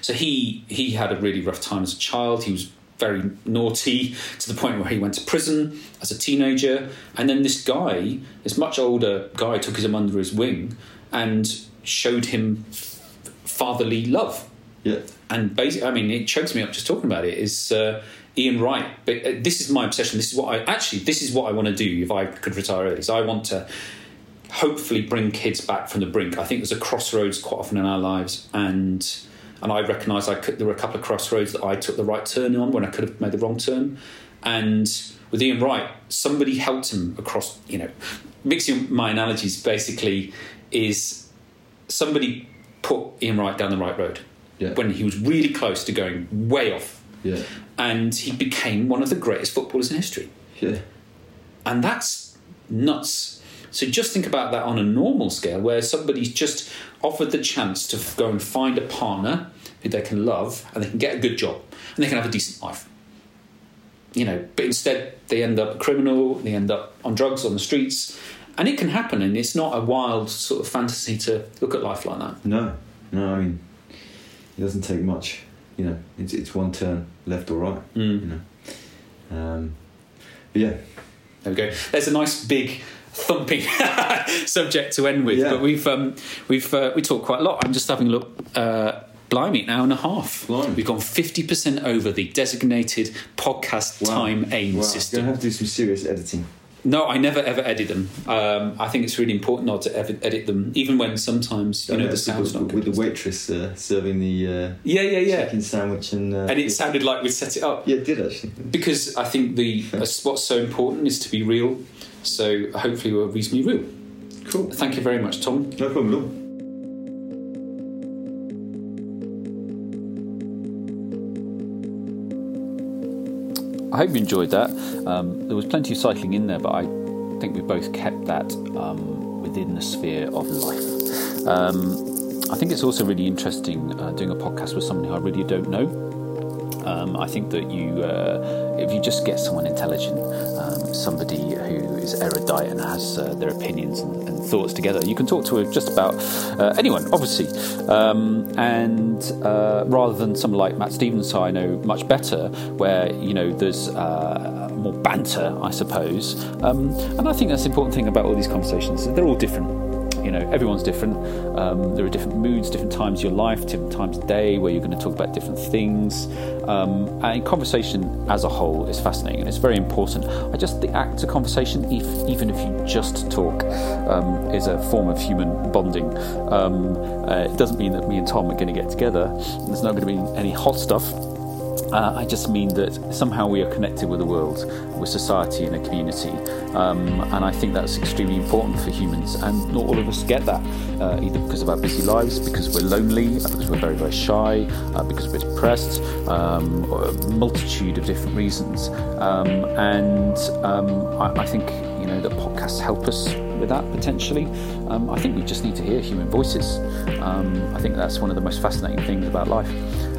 Speaker 4: So he he had a really rough time as a child. He was very naughty to the point where he went to prison as a teenager. And then this guy, this much older guy, took him under his wing and showed him fatherly love.
Speaker 3: Yeah.
Speaker 4: And basically, I mean, it chokes me up just talking about it. Is uh, Ian Wright? But uh, this is my obsession. This is what I actually. This is what I want to do if I could retire early. So I want to hopefully bring kids back from the brink. I think there's a crossroads quite often in our lives, and and I recognise I could, there were a couple of crossroads that I took the right turn on when I could have made the wrong turn, and with Ian Wright, somebody helped him across. You know, mixing my analogies basically is somebody put Ian Wright down the right road
Speaker 3: Yeah.
Speaker 4: when he was really close to going way off,
Speaker 3: Yeah.
Speaker 4: and he became one of the greatest footballers in history.
Speaker 3: Yeah.
Speaker 4: And that's nuts. So just think about that on a normal scale where somebody's just offered the chance to go and find a partner who they can love and they can get a good job and they can have a decent life. You know, but instead they end up a criminal, they end up on drugs on the streets. And it can happen and it's not a wild sort of fantasy to look at life like that.
Speaker 3: No. No. I mean, it doesn't take much. You know, it's it's one turn left or right.
Speaker 4: Mm.
Speaker 3: You know. Um, but yeah.
Speaker 4: There we go. There's a nice big thumping subject to end with,
Speaker 3: Yeah.
Speaker 4: but we've um, we've uh, we talked quite a lot. I'm just having a look. Uh, blimey, an hour and a half.
Speaker 3: Blimey.
Speaker 4: We've gone fifty percent over the designated podcast time aim
Speaker 3: wow.
Speaker 4: system.
Speaker 3: Gonna have to do some serious editing.
Speaker 4: No, I never ever edit them. Um, I think it's really important not to ever edit them, even when sometimes you know the sound's
Speaker 3: with,
Speaker 4: not
Speaker 3: with the waitress uh, serving the uh,
Speaker 4: yeah, yeah, yeah.
Speaker 3: chicken sandwich and. Uh,
Speaker 4: And it sounded like we'd set it up.
Speaker 3: Yeah, it did actually.
Speaker 4: because I think the uh, what's so important is to be real. So hopefully we're reasonably real.
Speaker 3: Cool.
Speaker 4: Thank you very much, Tom.
Speaker 3: No problem
Speaker 2: I hope you enjoyed that. Um, there was plenty of cycling in there, but I think we both kept that um, within the sphere of life. Um, I think it's also really interesting uh, doing a podcast with someone who I really don't know. Um, I think that you, uh, if you just get someone intelligent, um, somebody who is erudite and has uh, their opinions and, and thoughts together, you can talk to just about uh, anyone, obviously. Um, and uh, rather than someone like Matt Stevens, I know much better, where you know there's uh, more banter, I suppose. Um, and I think that's the important thing about all these conversations. They're all different you know everyone's different. Um, there are different moods different times of your life different times of day where you're going to talk about different things. Um, and conversation as a whole is fascinating and it's very important. I just the act of conversation if, even if you just talk um, is a form of human bonding. Um, uh, it doesn't mean that me and tom are going to get together. There's not going to be any hot stuff uh, I just mean that somehow we are connected with the world, with society and a community. Um, and I think that's extremely important for humans. And not all of us get that, uh, either because of our busy lives, because we're lonely, uh, because we're very, very shy, uh, because we're depressed, um, or a multitude of different reasons. Um, and um, I, I think you know that podcasts help us with that potentially. Um, I think we just need to hear human voices. Um, I think that's one of the most fascinating things about life.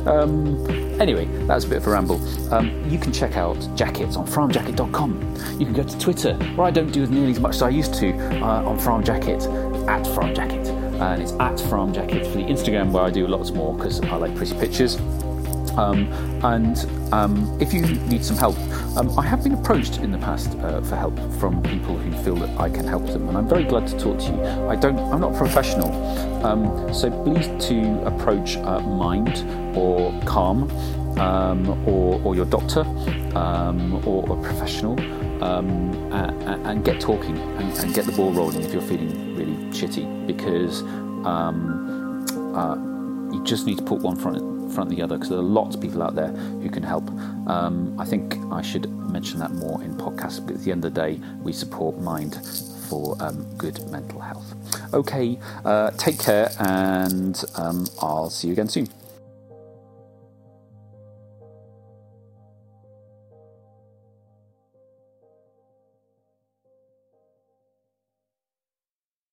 Speaker 2: Um, anyway, that's a bit of a ramble. Um, you can check out jackets on frahmjacket.com. You can go to Twitter, where I don't do nearly as much as I used to, uh, on frahmjacket, at frahmjacket. And it's at frahmjacket for the Instagram, where I do lots more because I like pretty pictures. Um, and um, if you need some help, um, I have been approached in the past uh, for help from people who feel that I can help them, and I'm very glad to talk to you. I don't, I'm not professional, um, so please to approach uh, Mind or Calm um, or, or your doctor um, or a professional um, and, and get talking and, and get the ball rolling if you're feeling really shitty because. Um, uh, you just need to put one front front of the other because there are lots of people out there who can help. Um, I think I should mention that more in podcasts. But at the end of the day, we support Mind for um, good mental health. Okay, uh, take care, and um, I'll see you again soon.